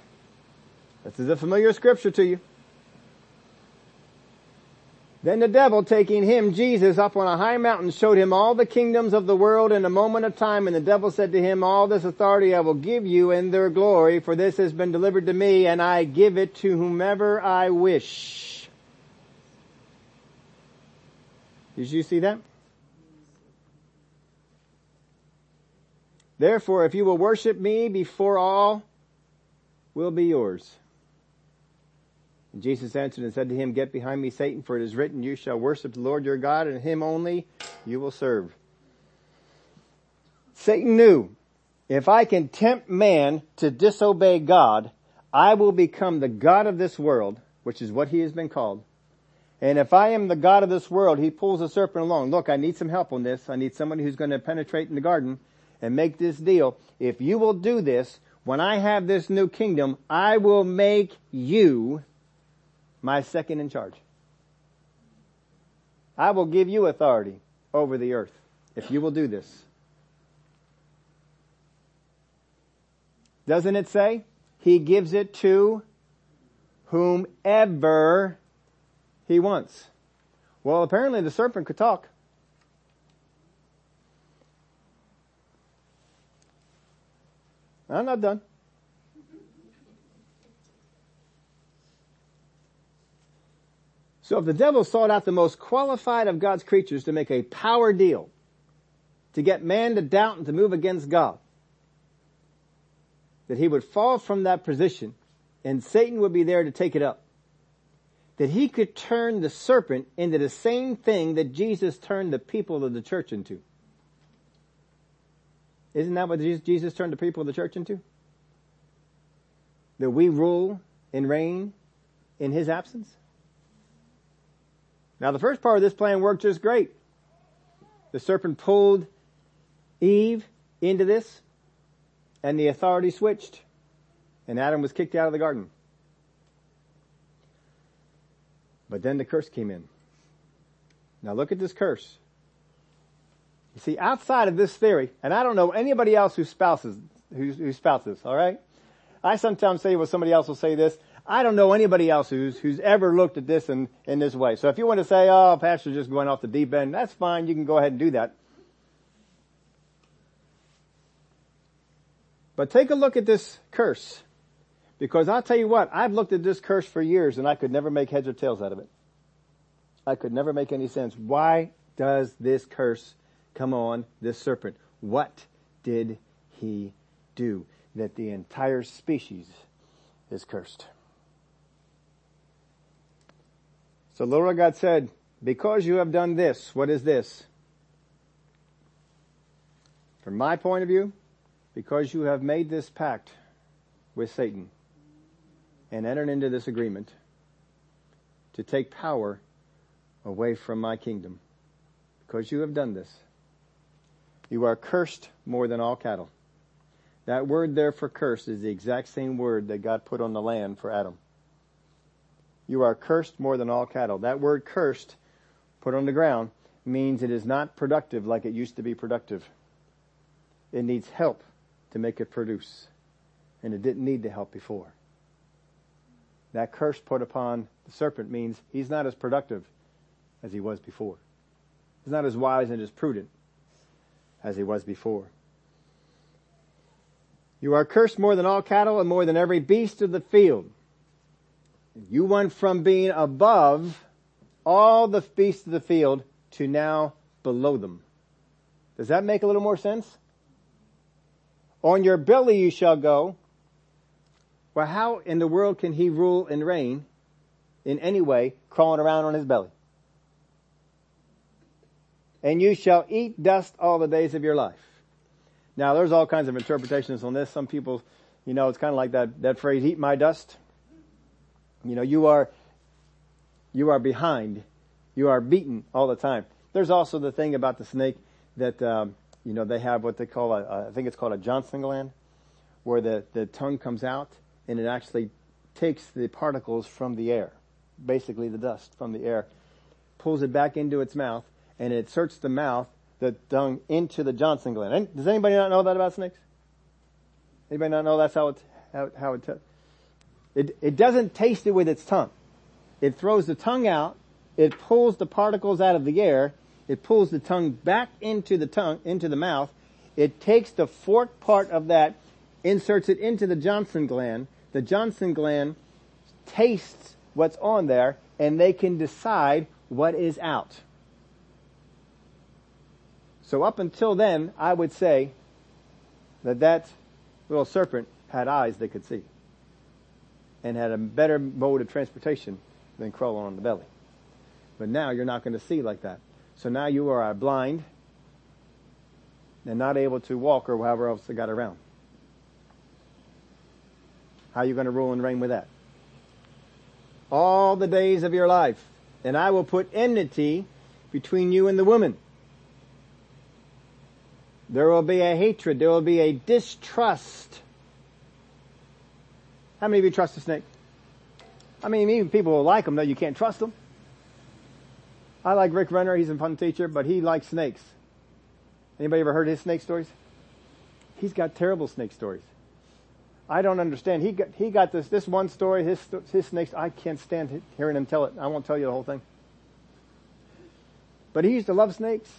This is a familiar scripture to you. Then the devil, taking him, Jesus, up on a high mountain, showed him all the kingdoms of the world in a moment of time, and the devil said to him, All this authority I will give you in their glory, for this has been delivered to me, and I give it to whomever I wish. Did you see that? Therefore, if you will worship me before all will be yours. And Jesus answered and said to him, Get behind me, Satan, for it is written, You shall worship the Lord your God, and him only you will serve. Satan knew, if I can tempt man to disobey God, I will become the God of this world, which is what he has been called. And if I am the God of this world, he pulls the serpent along. Look, I need some help on this. I need somebody who's going to penetrate in the garden and make this deal. If you will do this, when I have this new kingdom, I will make you my second in charge. I will give you authority over the earth if you will do this. Doesn't it say? He gives it to whomever he wants. Well, apparently the serpent could talk. I'm not done. So if the devil sought out the most qualified of God's creatures to make a power deal, to get man to doubt and to move against God, that he would fall from that position and Satan would be there to take it up. That he could turn the serpent into the same thing that Jesus turned the people of the church into. Isn't that what Jesus turned the people of the church into? That we rule and reign in his absence? Now the first part of this plan worked just great. The serpent pulled Eve into this and the authority switched and Adam was kicked out of the garden. But then the curse came in. Now look at this curse. You see, outside of this theory, and I don't know anybody else who spouses, who, who spouses, alright? I sometimes say, well somebody else will say this, I don't know anybody else who's, who's ever looked at this in, in this way. So if you want to say, oh, pastor's just going off the deep end, that's fine. You can go ahead and do that. But take a look at this curse. Because I'll tell you what, I've looked at this curse for years and I could never make heads or tails out of it. I could never make any sense. Why does this curse come on this serpent? What did he do that the entire species is cursed? So Lord God said, because you have done this, what is this? From my point of view, because you have made this pact with Satan and entered into this agreement to take power away from my kingdom, because you have done this, you are cursed more than all cattle. That word there for cursed is the exact same word that God put on the land for Adam. You are cursed more than all cattle. That word cursed, put on the ground, means it is not productive like it used to be productive. It needs help to make it produce. And it didn't need the help before. That curse put upon the serpent means he's not as productive as he was before. He's not as wise and as prudent as he was before. You are cursed more than all cattle and more than every beast of the field. You went from being above all the beasts of the field to now below them. Does that make a little more sense? On your belly you shall go. Well, how in the world can he rule and reign in any way crawling around on his belly? And you shall eat dust all the days of your life. Now there's all kinds of interpretations on this. Some people, you know, it's kind of like that, that phrase, eat my dust. You know, you are, you are behind. You are beaten all the time. There's also the thing about the snake that, um, you know, they have what they call a, a, I think it's called a Johnson gland, where the, the tongue comes out and it actually takes the particles from the air, basically the dust from the air, pulls it back into its mouth, and it inserts the mouth, the tongue, into the Johnson gland. Does anybody not know that about snakes? Anybody not know that's how it, how, how it, it, it doesn't taste it with its tongue. It throws the tongue out, it pulls the particles out of the air, it pulls the tongue back into the tongue, into the mouth, it takes the forked part of that, inserts it into the Johnson gland, the Johnson gland tastes what's on there, and they can decide what is out. So up until then, I would say that that little serpent had eyes that could see and had a better mode of transportation than crawling on the belly. But now you're not going to see like that. So now you are blind and not able to walk or however else they got around. How are you going to rule and reign with that? All the days of your life. And I will put enmity between you and the woman. There will be a hatred. There will be a distrust how many of you trust a snake? I mean, even people who like them know you can't trust them. I like Rick Renner. He's a fun teacher, but he likes snakes. Anybody ever heard his snake stories? He's got terrible snake stories. I don't understand. He got, he got this, this one story, his, his snakes, I can't stand hearing him tell it. I won't tell you the whole thing. But he used to love snakes,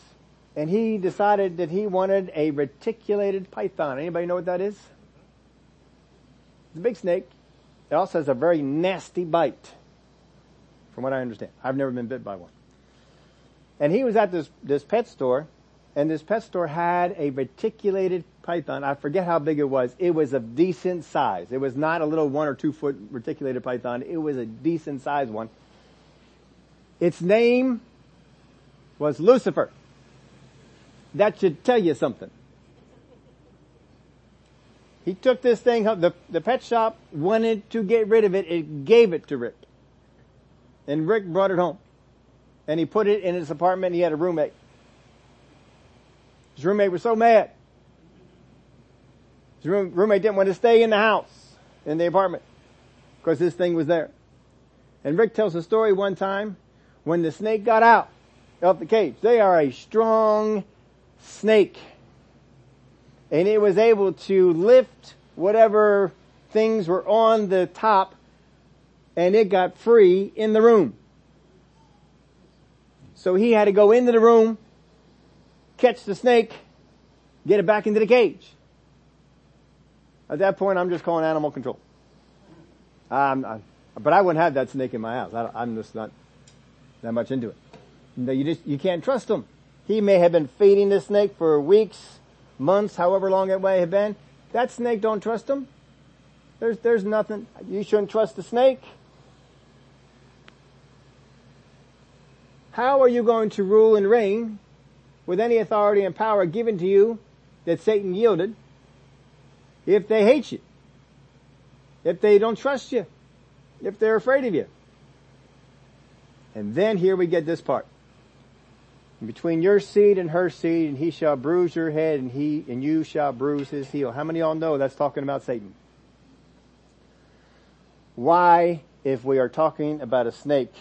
and he decided that he wanted a reticulated python. Anybody know what that is? It's a big snake. It also has a very nasty bite, from what I understand. I've never been bit by one. And he was at this, this pet store, and this pet store had a reticulated python. I forget how big it was. It was of decent size. It was not a little one or two foot reticulated python. It was a decent size one. Its name was Lucifer. That should tell you something. He took this thing home. The, the pet shop wanted to get rid of it. It gave it to Rick. And Rick brought it home. And he put it in his apartment. He had a roommate. His roommate was so mad. His room, roommate didn't want to stay in the house, in the apartment, because this thing was there. And Rick tells a story one time when the snake got out of the cage. They are a strong snake and it was able to lift whatever things were on the top and it got free in the room. So he had to go into the room, catch the snake, get it back into the cage. At that point, I'm just calling animal control. Um, but I wouldn't have that snake in my house. I, am just not that much into it. No, you just, you can't trust him. He may have been feeding the snake for weeks, months, however long it may have been. That snake don't trust him. There's, there's nothing. You shouldn't trust the snake. How are you going to rule and reign with any authority and power given to you that Satan yielded if they hate you? If they don't trust you? If they're afraid of you? And then here we get this part between your seed and her seed, and he shall bruise your head, and he and you shall bruise his heel. How many of y'all know that's talking about Satan? Why, if we are talking about a snake,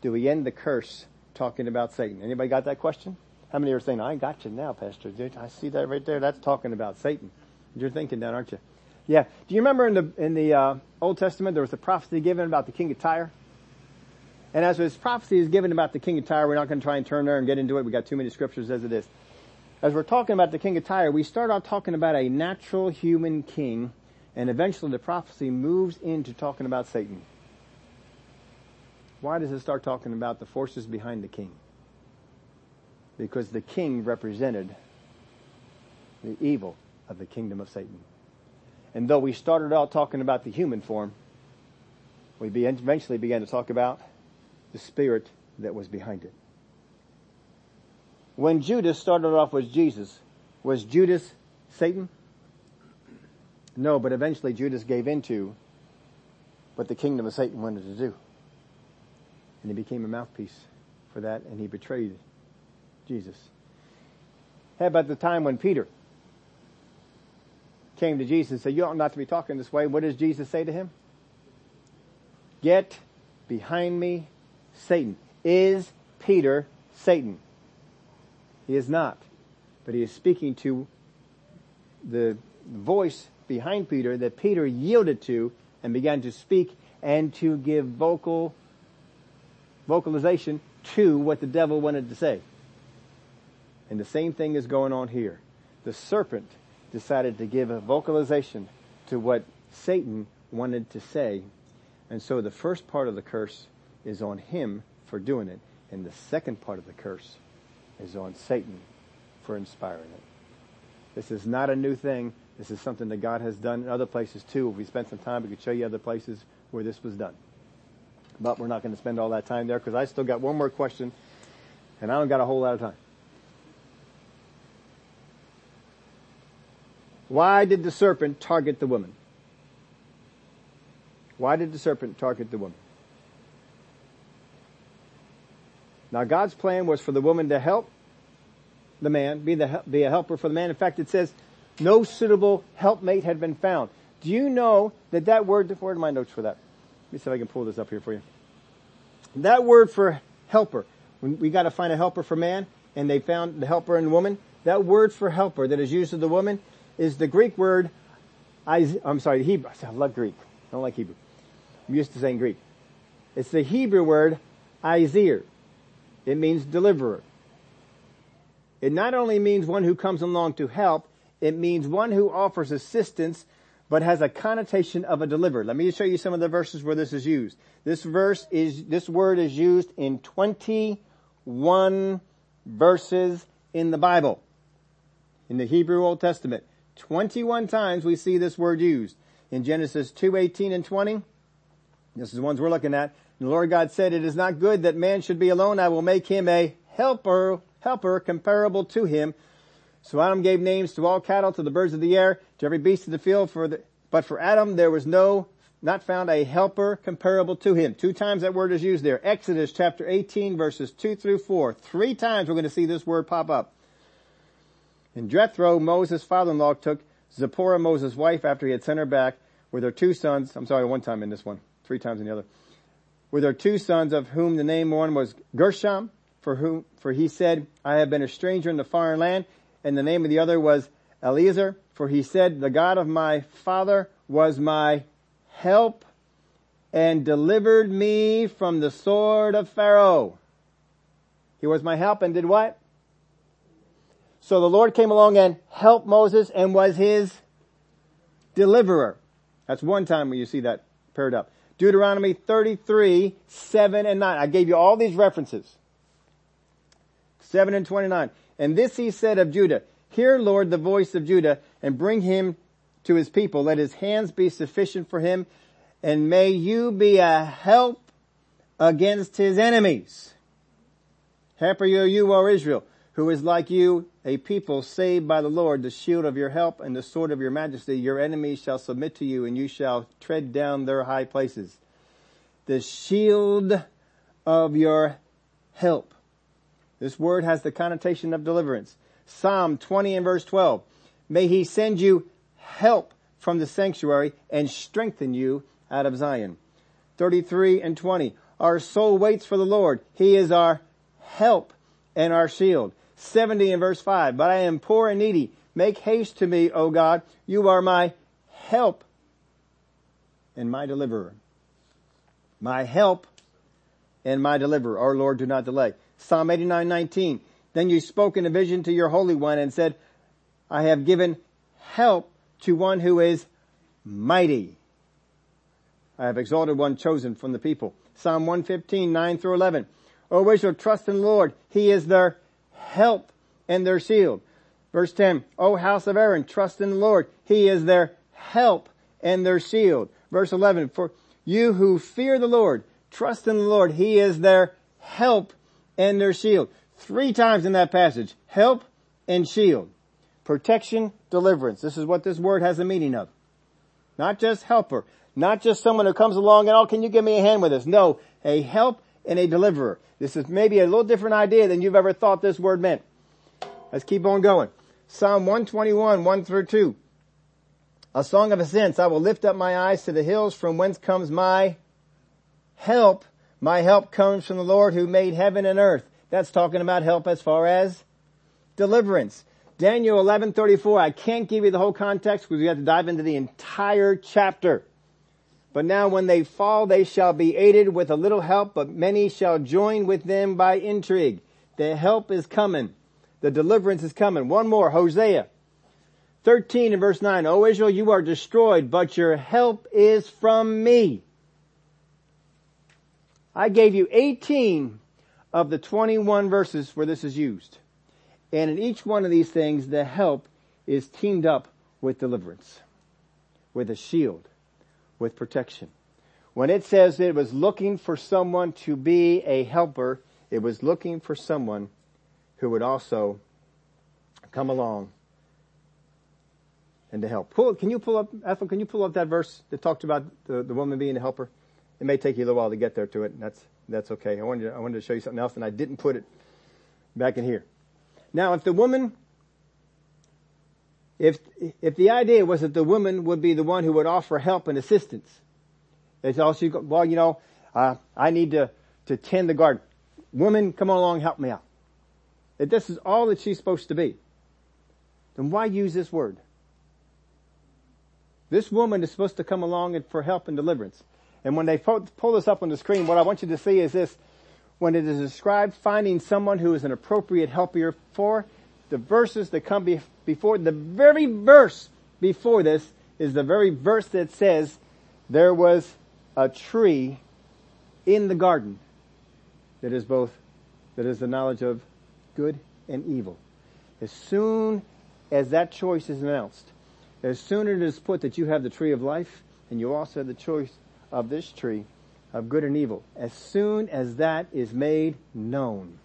do we end the curse talking about Satan? Anybody got that question? How many are saying, I got you now, Pastor? I see that right there. That's talking about Satan. You're thinking that, aren't you? Yeah. Do you remember in the, in the, uh, Old Testament there was a prophecy given about the king of Tyre? And as this prophecy is given about the king of Tyre, we're not going to try and turn there and get into it. We got too many scriptures as it is. as we're talking about the king of Tyre, we start off talking about a natural human king, and eventually the prophecy moves into talking about Satan. Why does it start talking about the forces behind the king? Because the king represented the evil of the kingdom of Satan. And though we started out talking about the human form, we eventually began to talk about the spirit that was behind it. When Judas started off with Jesus, was Judas Satan? No, but eventually Judas gave into what the kingdom of Satan wanted to do. And he became a mouthpiece for that and he betrayed Jesus. How about the time when Peter came to Jesus and said, you ought not to be talking this way. What does Jesus say to him? Get behind me, Satan. Is Peter Satan? He is not. But he is speaking to the voice behind Peter that Peter yielded to and began to speak and to give vocal vocalization to what the devil wanted to say. And the same thing is going on here. The serpent decided to give a vocalization to what Satan wanted to say. And so the first part of the curse is on him for doing it. And the second part of the curse is on Satan for inspiring it. This is not a new thing. This is something that God has done in other places too. If we spent some time, we could show you other places where this was done. But we're not going to spend all that time there because I still got one more question and I don't got a whole lot of time. Why did the serpent target the woman? Why did the serpent target the woman? Now God's plan was for the woman to help the man, be the, be a helper for the man. In fact, it says no suitable helpmate had been found. Do you know that that word, where are my notes for that? Let me see if I can pull this up here for you. That word for helper, when we got to find a helper for man, and they found the helper in woman, that word for helper that is used of the woman is the Greek word, I'm sorry, Hebrew, I love Greek. I don't like Hebrew. I'm used to saying Greek. It's the Hebrew word, ezer. It means deliverer. It not only means one who comes along to help, it means one who offers assistance but has a connotation of a deliverer. Let me show you some of the verses where this is used. This verse is, this word is used in 21 verses in the Bible. In the Hebrew Old Testament. 21 times we see this word used. In Genesis 2, 18 and 20, this is the ones we're looking at. The Lord God said, it is not good that man should be alone. I will make him a helper, helper comparable to him. So Adam gave names to all cattle, to the birds of the air, to every beast of the field. For the, but for Adam there was no, not found a helper comparable to him. Two times that word is used there. Exodus chapter 18 verses 2 through 4. Three times we're going to see this word pop up. In Jethro, Moses' father-in-law took Zipporah, Moses' wife, after he had sent her back with her two sons. I'm sorry, one time in this one, three times in the other. With her two sons, of whom the name one was Gershom, for whom, for he said, I have been a stranger in the foreign land, and the name of the other was Eliezer, for he said, the God of my father was my help and delivered me from the sword of Pharaoh. He was my help and did what? So the Lord came along and helped Moses and was his deliverer. That's one time when you see that paired up. Deuteronomy 33, 7 and 9. I gave you all these references. 7 and 29. And this he said of Judah, Hear, Lord, the voice of Judah, and bring him to his people. Let his hands be sufficient for him, and may you be a help against his enemies. Happy are you, O Israel, who is like you, a people saved by the Lord, the shield of your help and the sword of your majesty. Your enemies shall submit to you and you shall tread down their high places. The shield of your help. This word has the connotation of deliverance. Psalm 20 and verse 12. May he send you help from the sanctuary and strengthen you out of Zion. 33 and 20. Our soul waits for the Lord. He is our help and our shield. 70 and verse 5. But I am poor and needy. Make haste to me, O God. You are my help and my deliverer. My help and my deliverer. Our Lord, do not delay. Psalm 89, 19. Then you spoke in a vision to your Holy One and said, I have given help to one who is mighty. I have exalted one chosen from the people. Psalm 115, 9 through 11. O Israel, trust in the Lord. He is their help and their shield. Verse 10, O house of Aaron, trust in the Lord. He is their help and their shield. Verse 11, for you who fear the Lord, trust in the Lord. He is their help and their shield. Three times in that passage, help and shield. Protection, deliverance. This is what this word has the meaning of. Not just helper, not just someone who comes along and, oh, can you give me a hand with this? No, a help and a deliverer. This is maybe a little different idea than you've ever thought this word meant. Let's keep on going. Psalm 121, 1 through 2. A song of ascents. I will lift up my eyes to the hills from whence comes my help. My help comes from the Lord who made heaven and earth. That's talking about help as far as deliverance. Daniel 11:34. I can't give you the whole context because we have to dive into the entire chapter. But now when they fall, they shall be aided with a little help, but many shall join with them by intrigue. The help is coming. The deliverance is coming. One more, Hosea 13 and verse 9. O Israel, you are destroyed, but your help is from me. I gave you 18 of the 21 verses where this is used. And in each one of these things, the help is teamed up with deliverance, with a shield, with protection. When it says it was looking for someone to be a helper, it was looking for someone who would also come along and to help. Pull, can you pull up, Ethel, can you pull up that verse that talked about the, the woman being a helper? It may take you a little while to get there to it, and that's, that's okay. I wanted, to, I wanted to show you something else, and I didn't put it back in here. Now, if the woman, if, if the idea was that the woman would be the one who would offer help and assistance, it's also, well, you know, uh, I need to, to tend the garden. Woman, come along, help me out that this is all that she's supposed to be, then why use this word? This woman is supposed to come along for help and deliverance. And when they pull this up on the screen, what I want you to see is this. When it is described finding someone who is an appropriate helper for, the verses that come before, the very verse before this is the very verse that says there was a tree in the garden that is both, that is the knowledge of good and evil. As soon as that choice is announced, as soon as it is put that you have the tree of life and you also have the choice of this tree of good and evil, as soon as that is made known,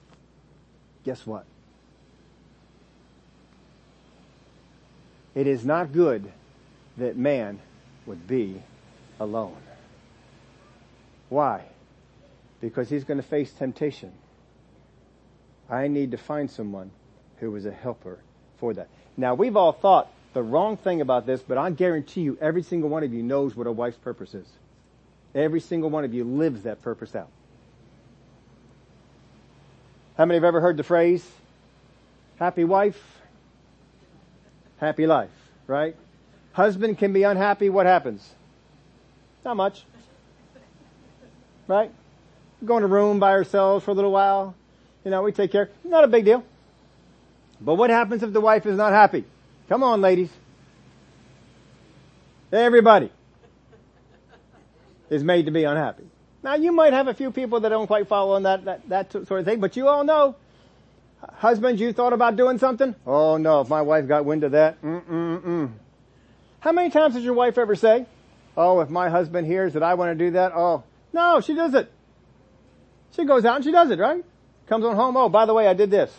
guess what? It is not good that man would be alone. Why? Because he's going to face temptation. I need to find someone who is a helper for that. Now we've all thought the wrong thing about this, but I guarantee you every single one of you knows what a wife's purpose is. Every single one of you lives that purpose out. How many have ever heard the phrase, happy wife, happy life, right? Husband can be unhappy, what happens? Not much. Right? Go in a room by ourselves for a little while, you know, we take care. Not a big deal. But what happens if the wife is not happy? Come on, ladies. Everybody is made to be unhappy. Now you might have a few people that don't quite follow on that, that, that sort of thing, but you all know, husbands, you thought about doing something? Oh no, if my wife got wind of that, mm-mm-mm. How many times does your wife ever say, oh, if my husband hears that I want to do that, oh, no, she does it. She goes out and she does it, right? Comes on home, oh, by the way, I did this.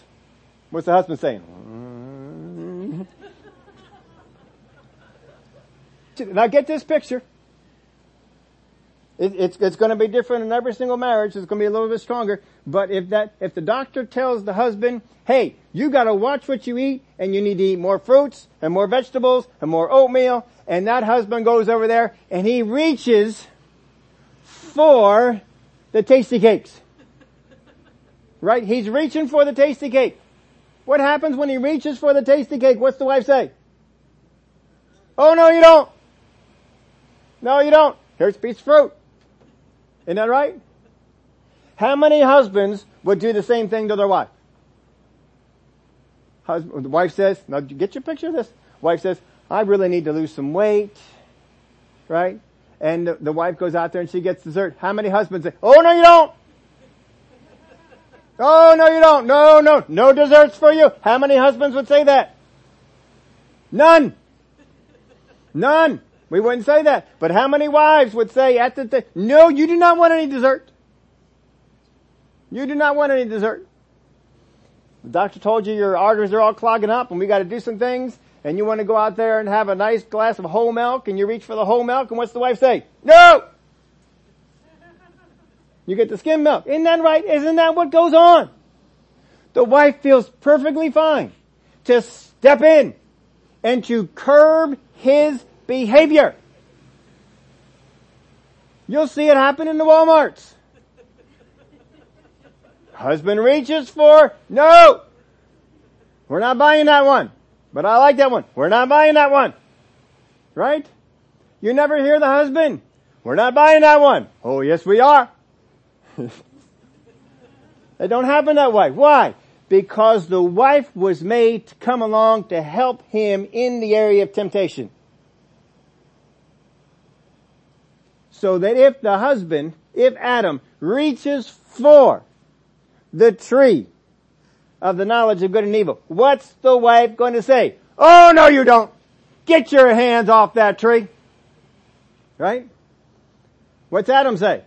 What's the husband saying? Mm. now get this picture. It, it's, it's going to be different in every single marriage. It's going to be a little bit stronger. But if that, if the doctor tells the husband, hey, you got to watch what you eat and you need to eat more fruits and more vegetables and more oatmeal, and that husband goes over there and he reaches for the tasty cakes. Right? He's reaching for the tasty cake. What happens when he reaches for the tasty cake? What's the wife say? Oh no, you don't. No, you don't. Here's a piece of fruit. Isn't that right? How many husbands would do the same thing to their wife? husband, the wife says, now get your picture of this. Wife says, I really need to lose some weight. Right? And the, the wife goes out there and she gets dessert. How many husbands say, oh no you don't! Oh no you don't! No, no, no desserts for you! How many husbands would say that? None! None! We wouldn't say that. But how many wives would say at the, th- no, you do not want any dessert. You do not want any dessert. The doctor told you your arteries are all clogging up and we got to do some things and you want to go out there and have a nice glass of whole milk and you reach for the whole milk and what's the wife say? No! You get the skim milk. Isn't that right? Isn't that what goes on? The wife feels perfectly fine to step in and to curb his behavior. You'll see it happen in the Walmarts. Husband reaches for, no! We're not buying that one. But I like that one. We're not buying that one. Right? You never hear the husband. We're not buying that one. Oh yes we are. it don't happen that way. Why? Because the wife was made to come along to help him in the area of temptation. So that if the husband, if Adam reaches for the tree of the knowledge of good and evil. What's the wife going to say? Oh no you don't! Get your hands off that tree! Right? What's Adam say?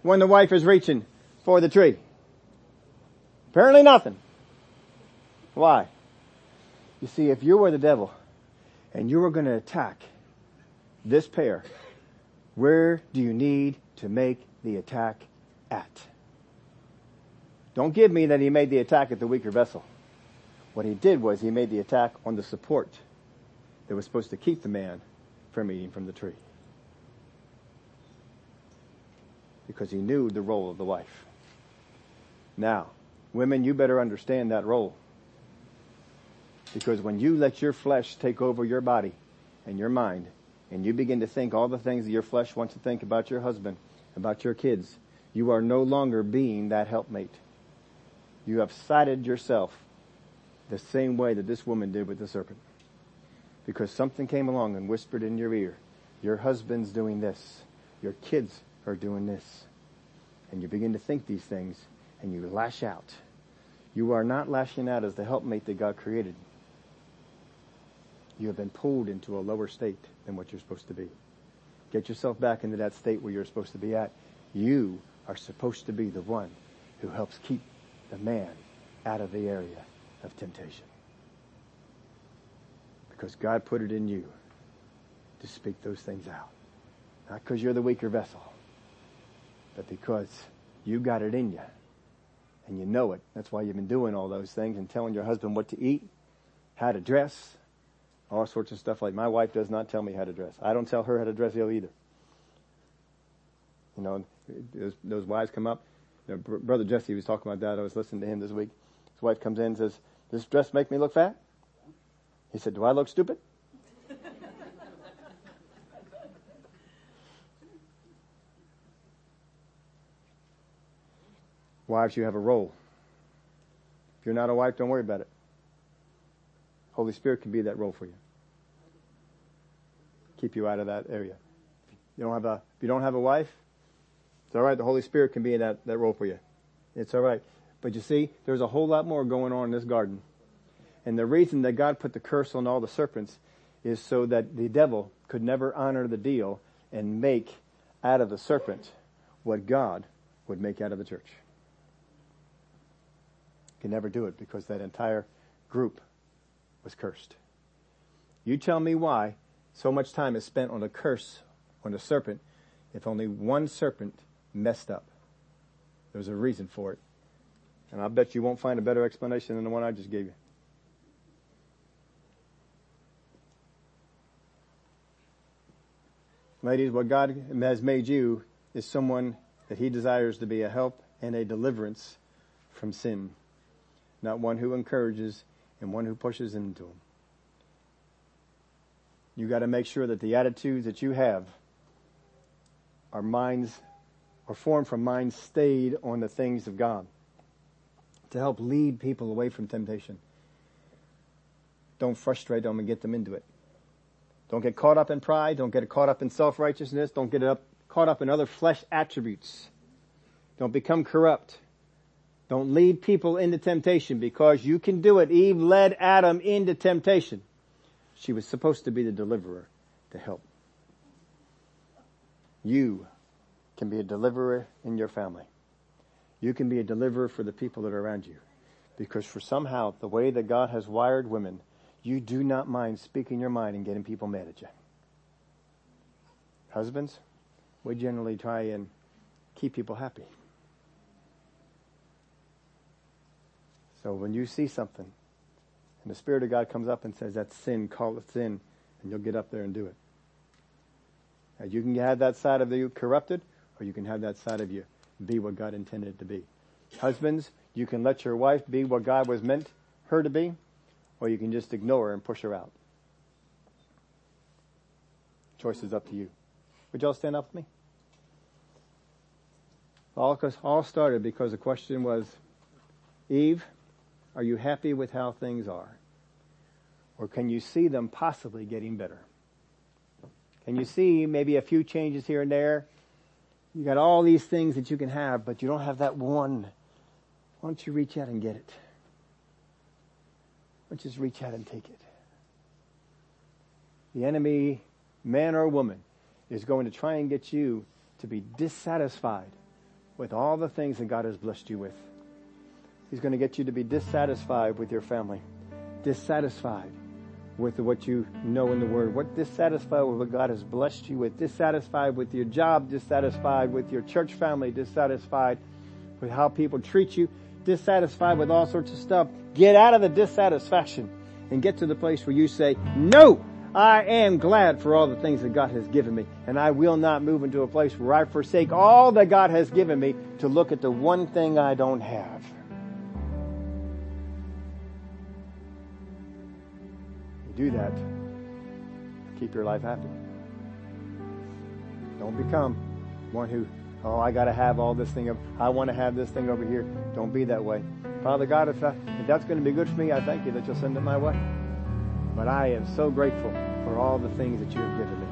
When the wife is reaching for the tree? Apparently nothing. Why? You see, if you were the devil and you were going to attack this pair, where do you need to make the attack at? Don't give me that he made the attack at the weaker vessel. What he did was he made the attack on the support that was supposed to keep the man from eating from the tree. Because he knew the role of the wife. Now, women, you better understand that role. Because when you let your flesh take over your body and your mind, and you begin to think all the things that your flesh wants to think about your husband, about your kids, you are no longer being that helpmate. You have sided yourself the same way that this woman did with the serpent. Because something came along and whispered in your ear, your husband's doing this, your kids are doing this. And you begin to think these things and you lash out. You are not lashing out as the helpmate that God created. You have been pulled into a lower state than what you're supposed to be. Get yourself back into that state where you're supposed to be at. You are supposed to be the one who helps keep the man out of the area of temptation. Because God put it in you to speak those things out. Not because you're the weaker vessel, but because you got it in you and you know it. That's why you've been doing all those things and telling your husband what to eat, how to dress, all sorts of stuff like my wife does not tell me how to dress. I don't tell her how to dress ill either. You know, those, those wives come up you know, Brother Jesse was talking about that. I was listening to him this week. His wife comes in and says, does this dress make me look fat? He said, do I look stupid? Wives, you have a role. If you're not a wife, don't worry about it. Holy Spirit can be that role for you. Keep you out of that area. You don't have a, if you don't have a wife, it's alright, the Holy Spirit can be in that, that role for you. It's alright. But you see, there's a whole lot more going on in this garden. And the reason that God put the curse on all the serpents is so that the devil could never honor the deal and make out of the serpent what God would make out of the church. He can never do it because that entire group was cursed. You tell me why so much time is spent on a curse on the serpent if only one serpent messed up. There's a reason for it. And I bet you won't find a better explanation than the one I just gave you. Ladies, what God has made you is someone that He desires to be a help and a deliverance from sin. Not one who encourages and one who pushes into them. You gotta make sure that the attitudes that you have are minds are formed from minds stayed on the things of God to help lead people away from temptation. don't frustrate them and get them into it. Don't get caught up in pride. Don't get caught up in self-righteousness. Don't get up, caught up in other flesh attributes. Don't become corrupt. Don't lead people into temptation because you can do it. Eve led Adam into temptation. She was supposed to be the deliverer to help. You can be a deliverer in your family. You can be a deliverer for the people that are around you. Because for somehow, the way that God has wired women, you do not mind speaking your mind and getting people mad at you. Husbands, we generally try and keep people happy. So when you see something and the Spirit of God comes up and says, that's sin, call it sin, and you'll get up there and do it. Now you can have that side of you corrupted, or you can have that side of you be what God intended it to be. Husbands, you can let your wife be what God was meant her to be, or you can just ignore her and push her out. Choice is up to you. Would y'all stand up with me? All, all started because the question was, Eve, are you happy with how things are? Or can you see them possibly getting better? Can you see maybe a few changes here and there? You got all these things that you can have, but you don't have that one. Why don't you reach out and get it? Why don't you just reach out and take it? The enemy, man or woman, is going to try and get you to be dissatisfied with all the things that God has blessed you with. He's going to get you to be dissatisfied with your family, dissatisfied with what you know in the Word, what dissatisfied with what God has blessed you with, dissatisfied with your job, dissatisfied with your church family, dissatisfied with how people treat you, dissatisfied with all sorts of stuff. Get out of the dissatisfaction and get to the place where you say, no, I am glad for all the things that God has given me, and I will not move into a place where I forsake all that God has given me to look at the one thing I don't have. Do that, keep your life happy. Don't become one who, oh, I gotta have all this thing. I want to have this thing over here. Don't be that way. Father God, if, I, if that's going to be good for me, I thank you that you'll send it my way. But I am so grateful for all the things that you have given me.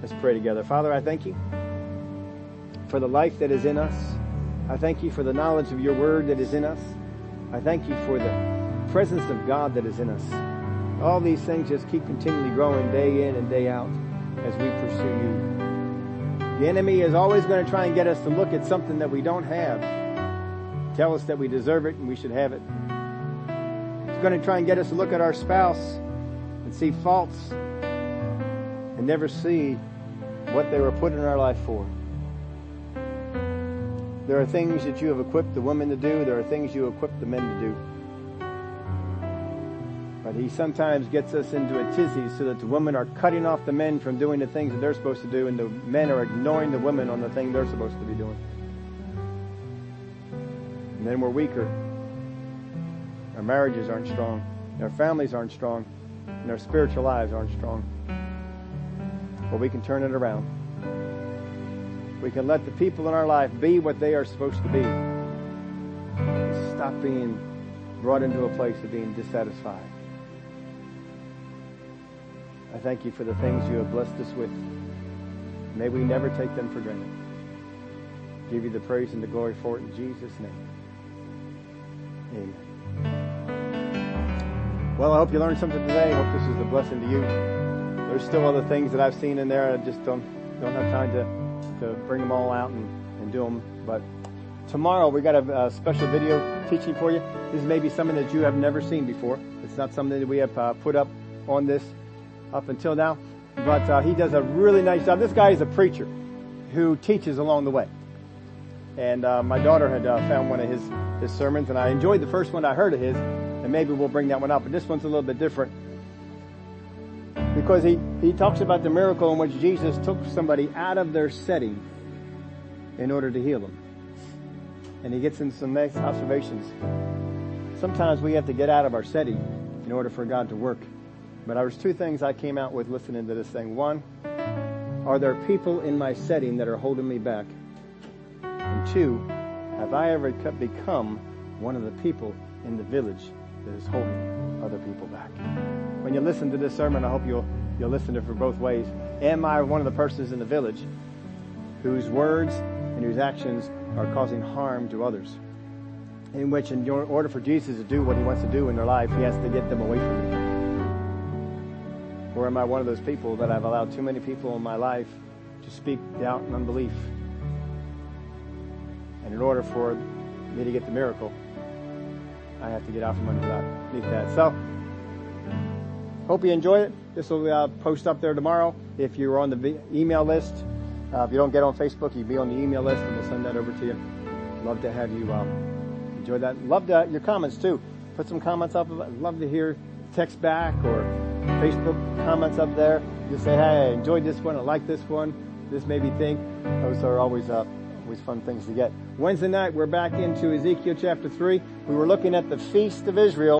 Let's pray together. Father, I thank you for the life that is in us. I thank you for the knowledge of your word that is in us. I thank you for the presence of God that is in us. All these things just keep continually growing day in and day out as we pursue you. The enemy is always going to try and get us to look at something that we don't have. Tell us that we deserve it and we should have it. He's going to try and get us to look at our spouse and see faults and never see what they were put in our life for. There are things that you have equipped the women to do. There are things you equip the men to do. But he sometimes gets us into a tizzy so that the women are cutting off the men from doing the things that they're supposed to do and the men are ignoring the women on the thing they're supposed to be doing. And then we're weaker. Our marriages aren't strong. Our families aren't strong. And our spiritual lives aren't strong. But we can turn it around. We can let the people in our life be what they are supposed to be. Stop being brought into a place of being dissatisfied. I thank you for the things you have blessed us with. May we never take them for granted. Give you the praise and the glory for it in Jesus' name. Amen. Well, I hope you learned something today. I hope this is a blessing to you. There's still other things that I've seen in there. I just don't don't have time to to bring them all out and, and do them. But tomorrow we got a, a, special video teaching for you. This may be something that you have never seen before. It's not something that we have uh, put up on this up until now. But uh, he does a really nice job. This guy is a preacher who teaches along the way. And uh, my daughter had uh, found one of his, his sermons, and I enjoyed the first one I heard of his, and maybe we'll bring that one up. But this one's a little bit different because he, he talks about the miracle in which Jesus took somebody out of their setting in order to heal them. And he gets into some nice observations. Sometimes we have to get out of our setting in order for God to work. But there was two things I came out with listening to this thing. One, are there people in my setting that are holding me back? And two, have I ever become one of the people in the village that is holding other people back. When you listen to this sermon, I hope you'll, you'll listen to it for both ways. Am I one of the persons in the village whose words and whose actions are causing harm to others? In which, in order for Jesus to do what he wants to do in their life, he has to get them away from me. Or am I one of those people that I've allowed too many people in my life to speak doubt and unbelief? And in order for me to get the miracle, I have to get out from underneath that. So, hope you enjoyed it. This will uh, post up there tomorrow. If you're on the email list, uh, if you don't get on Facebook, you will be on the email list, and we'll send that over to you. Love to have you um, enjoy that. Love to, your comments too. Put some comments up. love to hear text back or Facebook comments up there. Just say, hey, I enjoyed this one. I like this one. This made me think. Those are always uh, always fun things to get. Wednesday night, we're back into Ezekiel chapter 3. We were looking at the Feast of Israel.